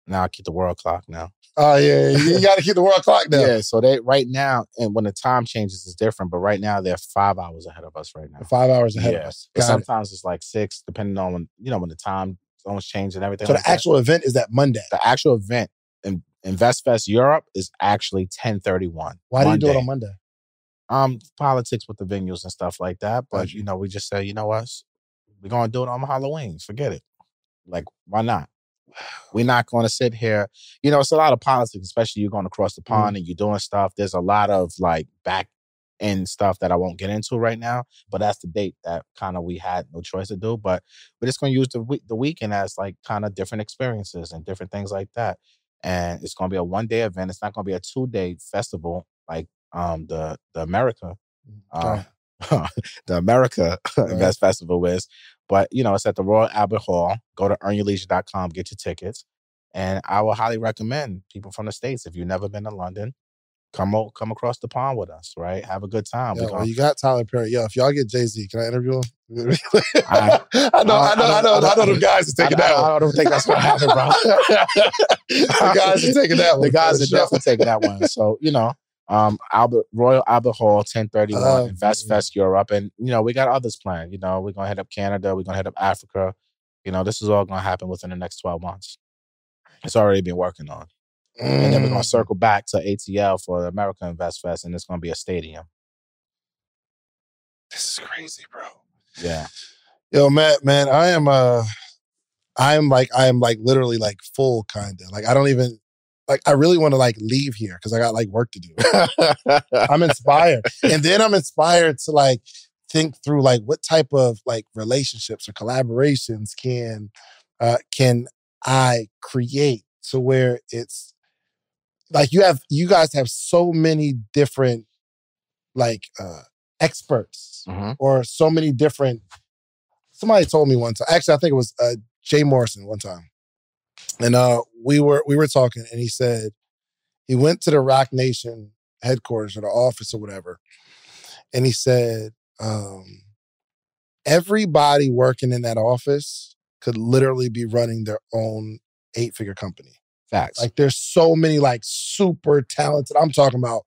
Now I keep the world clock now. Oh yeah, you got to keep the world clock down. Yeah, so they right now, and when the time changes, it's different. But right now, they're five hours ahead of us right now. Five hours ahead yeah, of us. Got it. sometimes it's like six, depending on when you know when the time zones change and everything. So like the that. actual event is that Monday. the actual event in InvestFest Europe is actually ten thirty one. Why do you do it on Monday? Um, politics with the venues and stuff like that. But Gotcha. you know, we just say, you know what, we're gonna do it on Halloween. Forget it. Like, why not? We're not going to sit here. You know, it's a lot of politics, especially you're going across the Mm. pond and you're doing stuff. There's a lot of like back end stuff that I won't get into right now. But that's the date that kind of we had no choice to do. But we're just going to use the week, the weekend as like kind of different experiences and different things like that. And it's going to be a one day event. It's not going to be a two day festival like um the the America uh, the America Invest Festival is. But you know, it's at the Royal Albert Hall. Go to earnyourleisure.com, get your tickets. And I will highly recommend people from the States, if you've never been to London, come o- come across the pond with us, right? Have a good time. Yeah, We're well, gonna- you got Tyler Perry. Yo, if y'all get Jay Z, can I interview him? I- I know, I know, I know, I know. The guys are I, taking that I- one. I don't think that's gonna happen, bro. The guys are taking that one. the guys are sure. definitely taking that one. So, you know, um, Albert Royal Albert Hall, 1031, Oh, Invest. Fest Europe. And, you know, we got others planned. You know, we're gonna head up Canada, we're gonna head up Africa. You know, this is all to happen within the next 12 months. It's already been working on. And then we're going Mm. circle back to ATL for the America InvestFest, and it's to be a stadium. This is crazy, bro. Yeah. Yo, Matt, man, I am uh I am like I am like literally like full kind of. Like I don't even like I really want to like leave here because I got like work to do. I'm inspired. and then I'm inspired to like think through like what type of like relationships or collaborations can uh can I create to where it's like you have you guys have so many different like uh experts Mhm. or so many different somebody told me one time actually i think it was uh jay morrison one time and uh we were we were talking and he said he went to the Roc Nation headquarters or the office or whatever and he said um everybody working in that office could literally be running their own eight figure company Facts. like there's so many like super talented. I'm talking about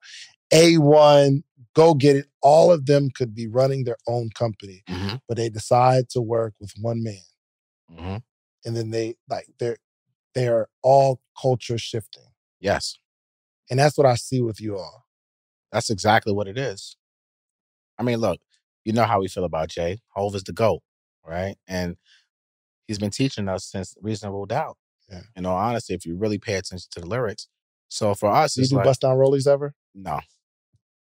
A1, go get it. All of them could be running their own company, Mhm. but they decide to work with one man. Mhm. And then they like they're they are all culture shifting. Yes. And that's what I see with you all. That's exactly what it is. I mean, look, you know how we feel about Jay. Hov is the GOAT, right? And he's been teaching us since Reasonable Doubt. Yeah. You know, honestly, if you really pay attention to the lyrics. So for us, Do you do like, bust down rollies ever? no.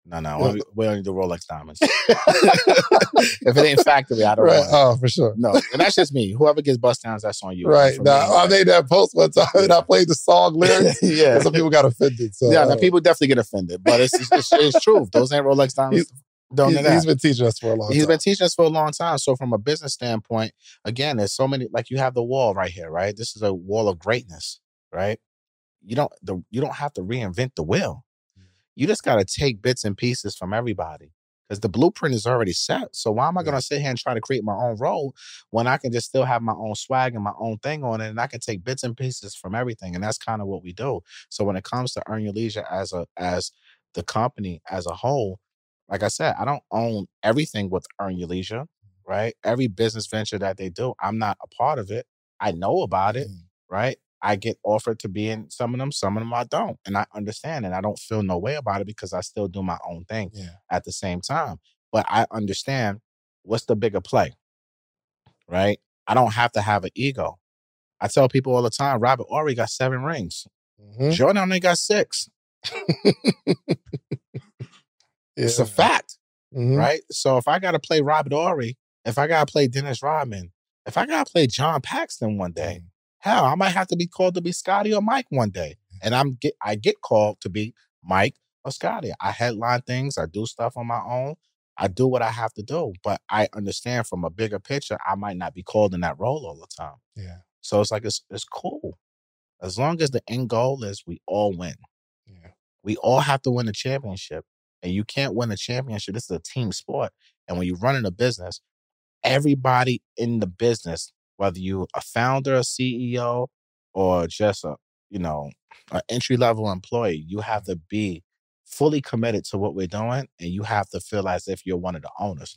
No, no. Well- we, we only do Rolex diamonds. if it ain't factory, I don't Right. want it. Oh, for sure. No, and that's just me. Whoever gets bust downs, that's on you. Right. For me, I like- made that post one time and I played the song lyrics. yeah. and some people got offended. So yeah, uh, now people definitely get offended, but it's it's, it's, it's true. Those ain't Rolex diamonds. Don't know he's been teaching us for a long He's time. been teaching us for a long time. So from a business standpoint, again, there's so many. Like you have the wall right here, right? This is a wall of greatness, right? You don't the you don't have to reinvent the wheel. You just got to take bits and pieces from everybody because the blueprint is already set. So why am I going to sit here and try to create my own role when I can just still have my own swag and my own thing on it, and I can take bits and pieces from everything, and that's kind of what we do. So when it comes to Earn Your Leisure as a as the company as a whole, like I said, I don't own everything with Earn Your Leisure, right? Every business venture that they do, I'm not a part of it. I know about it, Mm. right? I get offered to be in some of them, some of them I don't. And I understand and I don't feel no way about it because I still do my own thing Yeah. at the same time. But I understand what's the bigger play, right? I don't have to have an ego. I tell people all the time, Robert Horry got seven rings. Mhm. Jordan only got six. It's a fact. Mhm. right? So if I got to play Robert Horry, if I got to play Dennis Rodman, if I got to play John Paxson one day, hell, I might have to be called to be Scottie or Mike one day, mm-hmm. and I'm get I get called to be Mike or Scottie. I headline things, I do stuff on my own, I do what I have to do, but I understand from a bigger picture, I might not be called in that role all the time. Yeah. So it's like it's it's cool as long as the end goal is we all win. Yeah. We all have to win a championship. And you can't win a championship. This is a team sport. And when you're running a business, everybody in the business, whether you a founder, a CEO, or just a, you know, an entry level employee, you have to be fully committed to what we're doing and you have to feel as if you're one of the owners.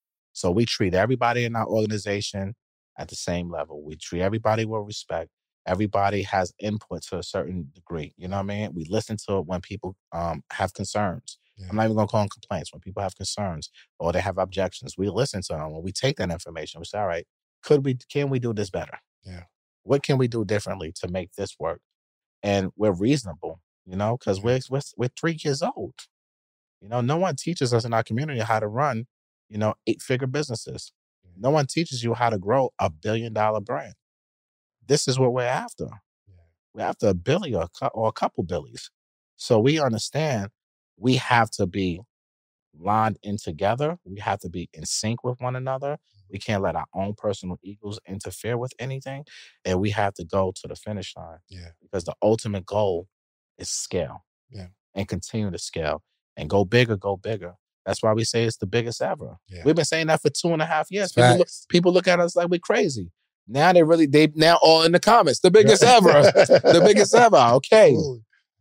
So we treat everybody in our organization at the same level. We treat everybody with respect. Everybody has input to a certain degree. You know what I mean? We listen to it when people um, have concerns. Yeah. I'm not even gonna call them complaints. When people have concerns or they have objections, we listen to them. When we take that information, we say, "All right, could we? Can we do this better? Yeah. What can we do differently to make this work?" And we're reasonable, you know, because Yeah. we're, we're we're three years old. You know, no one teaches us in our community how to run, you know, eight figure businesses. No one teaches you how to grow a billion dollar brand. This is what we're after. We're after a billion or or a couple billies. So we understand we have to be lined in together. We have to be in sync with one another. We mm-hmm. can't let our own personal egos interfere with anything. And we have to go to the finish line. Yeah. Because the ultimate goal is scale. Yeah. And continue to scale and go bigger, go bigger. That's why we say it's the biggest ever. Yeah. We've been saying that for two and a half years. People look, people look at us like we're crazy. Now they really they now all in the comments. The biggest ever. the biggest ever. Okay.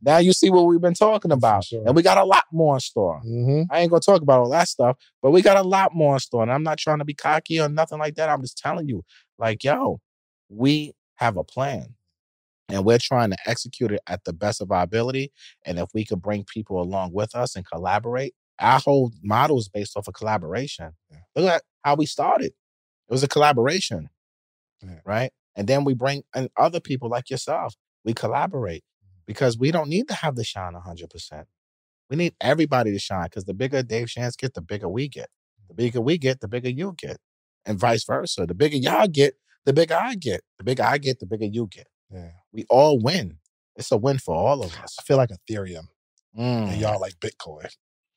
Now you see what we've been talking about. sure. And we got a lot more in store. hmm I ain't gonna talk about all that stuff, but we got a lot more in store. And I'm not trying to be cocky or nothing like that. I'm just telling you, like, yo, we have a plan and we're trying to execute it at the best of our ability. And if we could bring people along with us and collaborate, our whole model is based off of collaboration. Yeah. Look at how we started. It was a collaboration, Yeah. right? And then we bring in other people like yourself. We collaborate because we don't need to have the shine 100%. We need everybody to shine because the bigger Dave Shans get, the bigger we get. The bigger we get, the bigger you get, and vice versa. The bigger y'all get, the bigger I get. The bigger I get, the bigger you get. Yeah. We all win. It's a win for all of us. I feel like Ethereum Mm. and y'all like Bitcoin.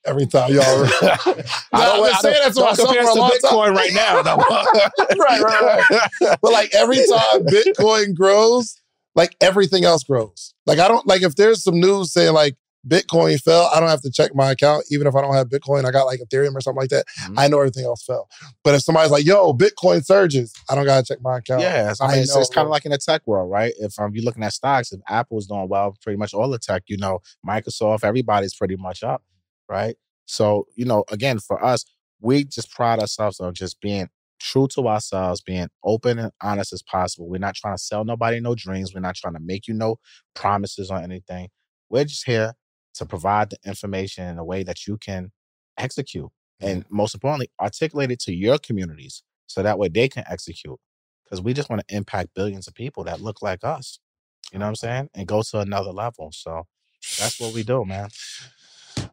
Every time y'all. I I've been saying that's to myself for a long time. Bitcoin right now. though. right, right, right. But like every time Bitcoin grows, like everything else grows. Like I don't like if there's some news saying like Bitcoin fell, I don't have to check my account. Even if I don't have Bitcoin, I got like Ethereum or something like that. Mhm. I know everything else fell. But if somebody's like, yo, Bitcoin surges, I don't gotta check my account. Yes, I mean, I it's, it's kind of like in the tech world, right? If um, you're looking at stocks, if Apple's doing well, pretty much all the tech, you know, Microsoft, everybody's pretty much up, right? So, you know, again, for us, we just pride ourselves on just being true to ourselves, being open and honest as possible. We're not trying to sell nobody no dreams. We're not trying to make you no promises or anything. We're just here to provide the information in a way that you can execute. And most importantly, articulate it to your communities so that way they can execute. Because we just want to impact billions of people that look like us. You know what I'm uh-huh. saying? And go to another level. So that's what we do, man.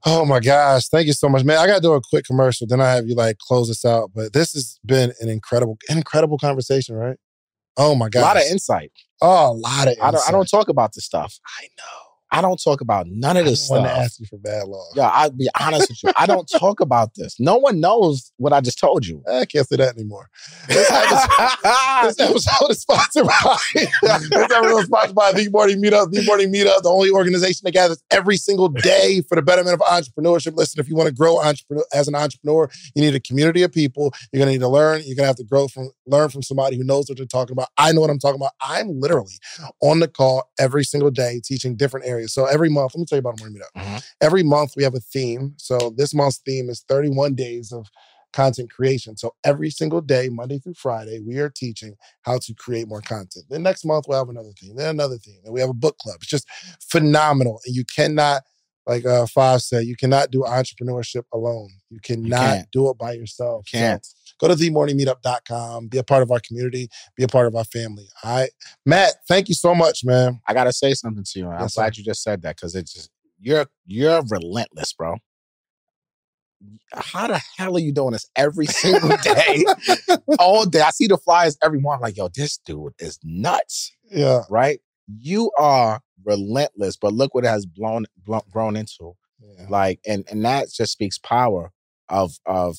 Oh my gosh. Thank you so much, man. I gotta do a quick commercial. Then I have you like close this out. But this has been an incredible, incredible conversation, right? Oh my gosh. A lot of insight. Oh, a lot of I don't, I don't talk about this stuff. I know. I don't talk about none of this I this want to ask you for bad law. Yeah, I'll be honest with you. I don't talk about this. No one knows what I just told you. I can't say that anymore. This episode, this episode is sponsored by this episode is sponsored by The Morning Meetup. The Morning Meetup, the only organization that gathers every single day for the betterment of entrepreneurship. Listen, if you want to grow entrepreneur as an entrepreneur, you need a community of people. You're gonna need to learn. You're gonna have to grow from learn from somebody who knows what they're talking about. I know what I'm talking about. I'm literally on the call every single day teaching different areas. So every month, let me tell you about Morning Meetup. Mhm. Every month we have a theme. So this month's theme is 31 days of content creation. So every single day, Monday through Friday, we are teaching how to create more content. Then next month we'll have another theme, then another theme. Then we have a book club. It's just phenomenal. And you cannot, like uh Five said, you cannot do entrepreneurship alone. You cannot can't. do it by yourself. So Can't. go to themorningmeetup.com, be a part of our community, be a part of our family. All right. Matt, thank you so much, man. I gotta say something to you. I'm Yes, sir. glad you just said that because it's just you're you're relentless, bro. How the hell are you doing this every single day? All day. I see the flyers every morning. Like, yo, this dude is nuts, Yeah. right? You are relentless, but look what it has blown, blown grown into. yeah. Like, and and that just speaks power of of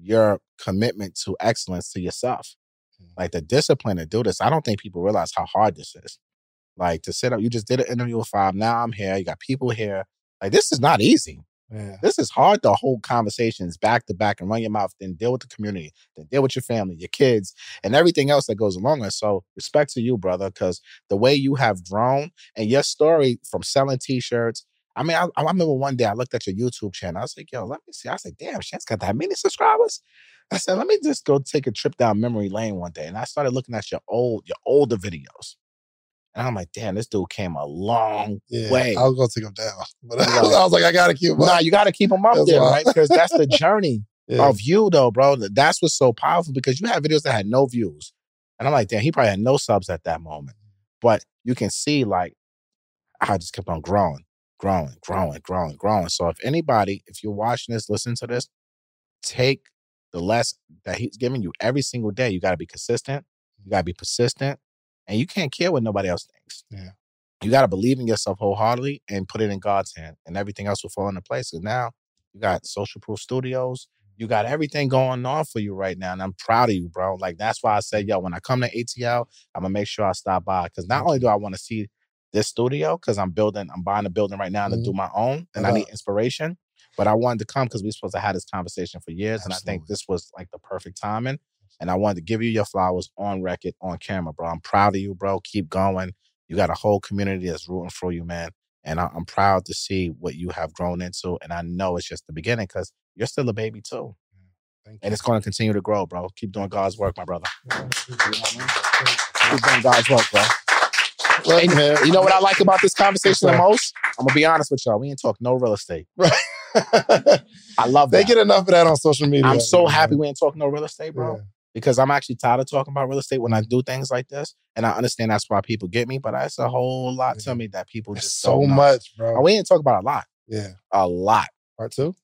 your commitment to excellence to yourself. Like the discipline to do this. I don't think people realize how hard this is. Like to sit up, you just did an interview with five. Now I'm here. You got people here. Like this is not easy. Yeah. This is hard to hold conversations back to back and run your mouth, then deal with the community, then deal with your family, your kids, and everything else that goes along with. it. So respect to you, brother, because the way you have grown and your story from selling t-shirts. I mean, I, I remember one day I looked at your YouTube channel. I was like, yo, let me see. I was like, damn, Shan's got that many subscribers. I said, let me just go take a trip down memory lane one day. And I started looking at your old, your older videos. And I'm like, damn, this dude came a long Yeah. way. I was gonna take him down. But I Right. was like, I gotta keep him Nah, up. you got to keep him up That's there, why. right? Because that's the journey Yeah. of you, though, bro. That's what's so powerful because you have videos that had no views. And I'm like, damn, he probably had no subs at that moment. But you can see, like, I just kept on growing, growing, growing, growing, growing. So if anybody, if you're watching this, listen to this, take the lesson that he's giving you every single day. You got to be consistent. You got to be persistent. And you can't care what nobody else thinks. Yeah. You got to believe in yourself wholeheartedly and put it in God's hand, and everything else will fall into place. And now You got Social Proof Studios. You got everything going on for you right now, and I'm proud of you, bro. Like that's why I said, yo, when I come to ATL, I'm gonna make sure I stop by because not only do I want to see this studio because I'm building, I'm buying a building right now to do Mhm. my own, and I Uh-huh. need inspiration. But I wanted to come because we supposed to have this conversation for years, and I think this was like the perfect timing. And I wanted to give you your flowers on record, on camera, bro. I'm proud of you, bro. Keep going. You got a whole community that's rooting for you, man. And I- I'm proud to see what you have grown into. And I know it's just the beginning because you're still a baby too. Thank And it's going to continue to grow, bro. Keep doing God's work, my brother. Keep doing God's work, bro. Man, You know what I like about this conversation the most? I'm gonna be honest with y'all. We ain't talk no real estate. Right. I love they get enough of that on social media. I'm so happy we ain't talk no real estate, bro. Yeah. Because I'm actually tired of talking about real estate when I do things like this, and I understand that's why people get me. But that's a whole lot to me that people just so much, bro. we ain't talk about a lot, Yeah. a lot. Part two?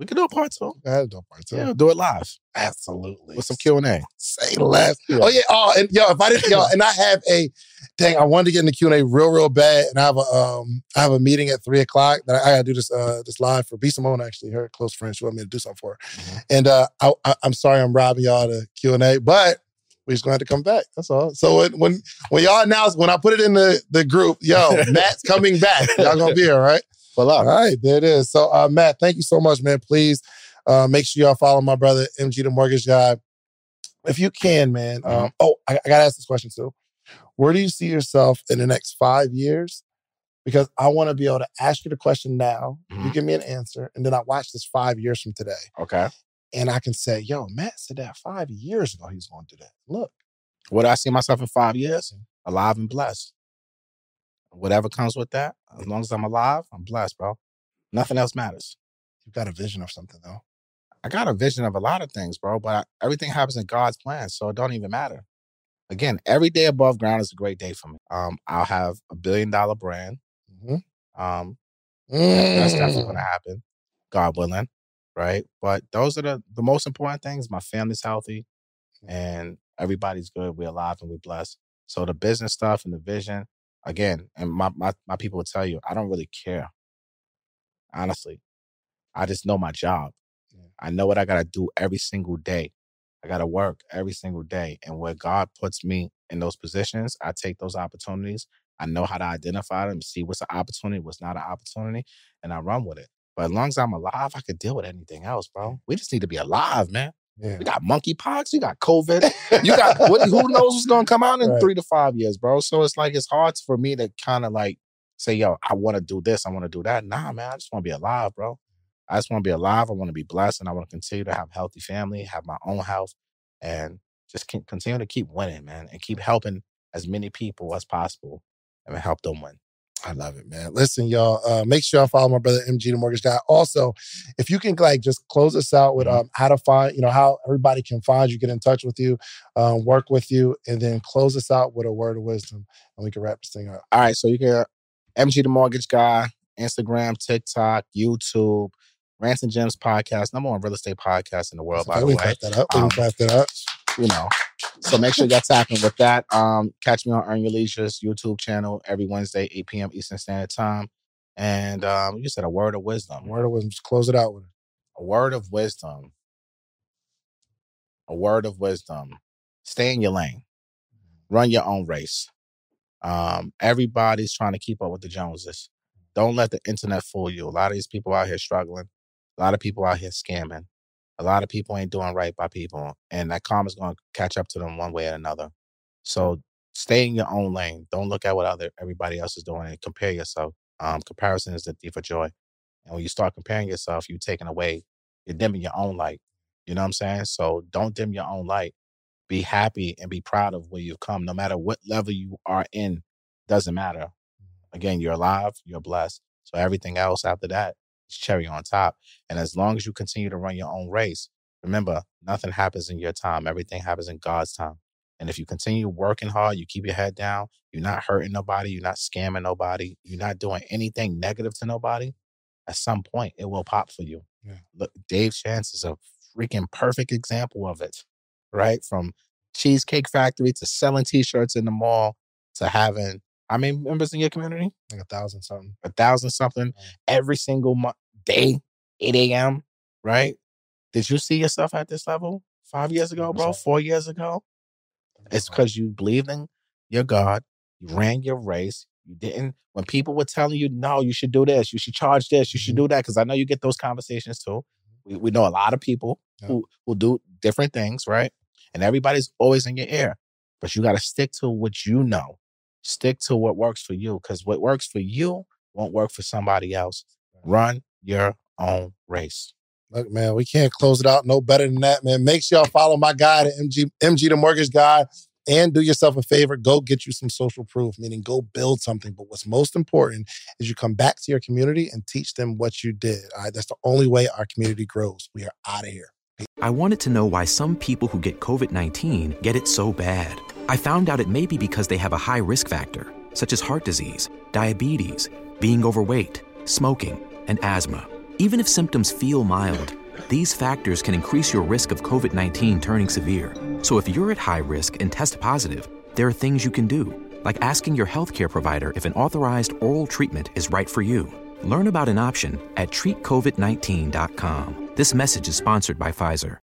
We can do a part two. Go ahead, do part two. Yeah, do it live Absolutely. with some Q and A. Say less. Yeah. Oh yeah. Oh, and yo, if I didn't, yo, and I have a dang, I wanted to get in the Q and A real, real bad, and I have a um, I have a meeting at three o'clock that I, I gotta do this uh this live for B Simone actually, her close friend. She wanted me to do something for her, Mhm. and uh, I, I, I'm sorry I'm robbing y'all the Q and A, but we just gonna have to come back. That's all. So when when when y'all announce when I put it in the the group, yo, Matt's coming back. Y'all gonna be here, right? Pull All right, there it is. So, uh, Matt, thank you so much, man. Please uh, make sure y'all follow my brother, MG the Mortgage Guy. If you can, man. Um, oh, I, I got to ask this question too. Where do you see yourself in the next five years? Because I want to be able to ask you the question now. You Mhm. give me an answer, and then I watch this five years from today, Okay. and I can say, "Yo, Matt said that five years ago. He's going to do that. Look, What do I see myself in five years? Alive and blessed. Whatever comes with that, as long as I'm alive, I'm blessed, bro. Nothing else matters. you've got a vision of something, though. I got a vision of a lot of things, bro, but I, everything happens in God's plan, so it don't even matter. Again, every day above ground is a great day for me. Um, I'll have a billion dollar brand. Mhm. Um, that's definitely Mm. going to happen, God willing, right? But those are the the most important things. My family's healthy, and everybody's good. We're alive and we're blessed. So the business stuff and the vision, again, and my my my people will tell you, I don't really care. Honestly, I just know my job. Yeah. I know what I got to do every single day. I got to work every single day. And where God puts me in those positions, I take those opportunities. I know how to identify them, see what's an opportunity, what's not an opportunity, and I run with it. But as long as I'm alive, I could deal with anything else, bro. We just need to be alive, man. Yeah. We got monkeypox, you got COVID, you got what, who knows what's gonna come out in Right. three to five years, bro. So it's like it's hard for me to kind of like say, yo, I want to do this, I want to do that. Nah, man, I just want to be alive, bro. I just want to be alive. I want to be blessed, and I want to continue to have healthy family, have my own health, and just continue to keep winning, man, and keep helping as many people as possible and help them win. I love it, man. Listen, y'all, uh, make sure y'all follow my brother MG the Mortgage Guy. Also, if you can like just close us out with Mhm. um, how to find, you know, how everybody can find you, get in touch with you, um, work with you, and then close us out with a word of wisdom, and we can wrap this thing up. All right, so you can MG the Mortgage Guy, Instagram, TikTok, YouTube, Rants and Gems podcast, number one real estate podcast in the world, by Okay, the we way. can clap that up. We can Um, clap that up. you know. So make sure you're tapping with that. Um, catch me on Earn Your Leisure's YouTube channel every Wednesday, 8 p.m. Eastern Standard Time. And um, you said a word of wisdom. Word of wisdom. Just close it out with it. A word of wisdom. A word of wisdom. Stay in your lane. Run your own race. Um, everybody's trying to keep up with the Joneses. Don't let the internet fool you. A lot of these people out here struggling. A lot of people out here scamming. A lot of people ain't doing right by people. And that karma's going to catch up to them one way or another. So stay in your own lane. Don't look at what other everybody else is doing and compare yourself. Um, comparison is the thief of joy. And when you start comparing yourself, you're taking away, you're dimming your own light. You know what I'm saying? So don't dim your own light. Be happy and be proud of where you've come. No matter what level you are in, doesn't matter. Again, you're alive, you're blessed. So everything else after that cherry on top. And as long as you continue to run your own race, remember, nothing happens in your time. Everything happens in God's time. And if you continue working hard, you keep your head down, you're not hurting nobody, you're not scamming nobody, you're not doing anything negative to nobody, at some point it will pop for you. Yeah. Look, Dave Chance is a freaking perfect example of it, right? From Cheesecake Factory to selling t-shirts in the mall to having how many members in your community? Like a thousand something. A thousand something every single month day. 8 a.m., right? Did you see yourself at this level five years ago, bro? Four years ago? It's because you believed in your God. You ran your race. You didn't, when people were telling you, no, you should do this, you should charge this, you should Mm-hmm. do that, because I know you get those conversations too. We, we know a lot of people Yeah. who will do different things, right? And everybody's always in your ear. But you got to stick to what you know. Stick to what works for you, because what works for you won't work for somebody else. Run your own race. Look, man, we can't close it out no better than that, man. Make sure y'all follow my guy, the MG, MG the Mortgage Guy, and do yourself a favor. Go get you some social proof, meaning go build something. But what's most important is you come back to your community and teach them what you did. All right, that's the only way our community grows. We are out of here. I wanted to know why some people who get COVID 19 get it so bad. I found out it may be because they have a high risk factor, such as heart disease, diabetes, being overweight, smoking, and asthma. Even if symptoms feel mild, these factors can increase your risk of COVID 19 turning severe. So if you're at high risk and test positive, there are things you can do, like asking your healthcare provider if an authorized oral treatment is right for you. Learn about an option at treatcovid19.com. This message is sponsored by Pfizer.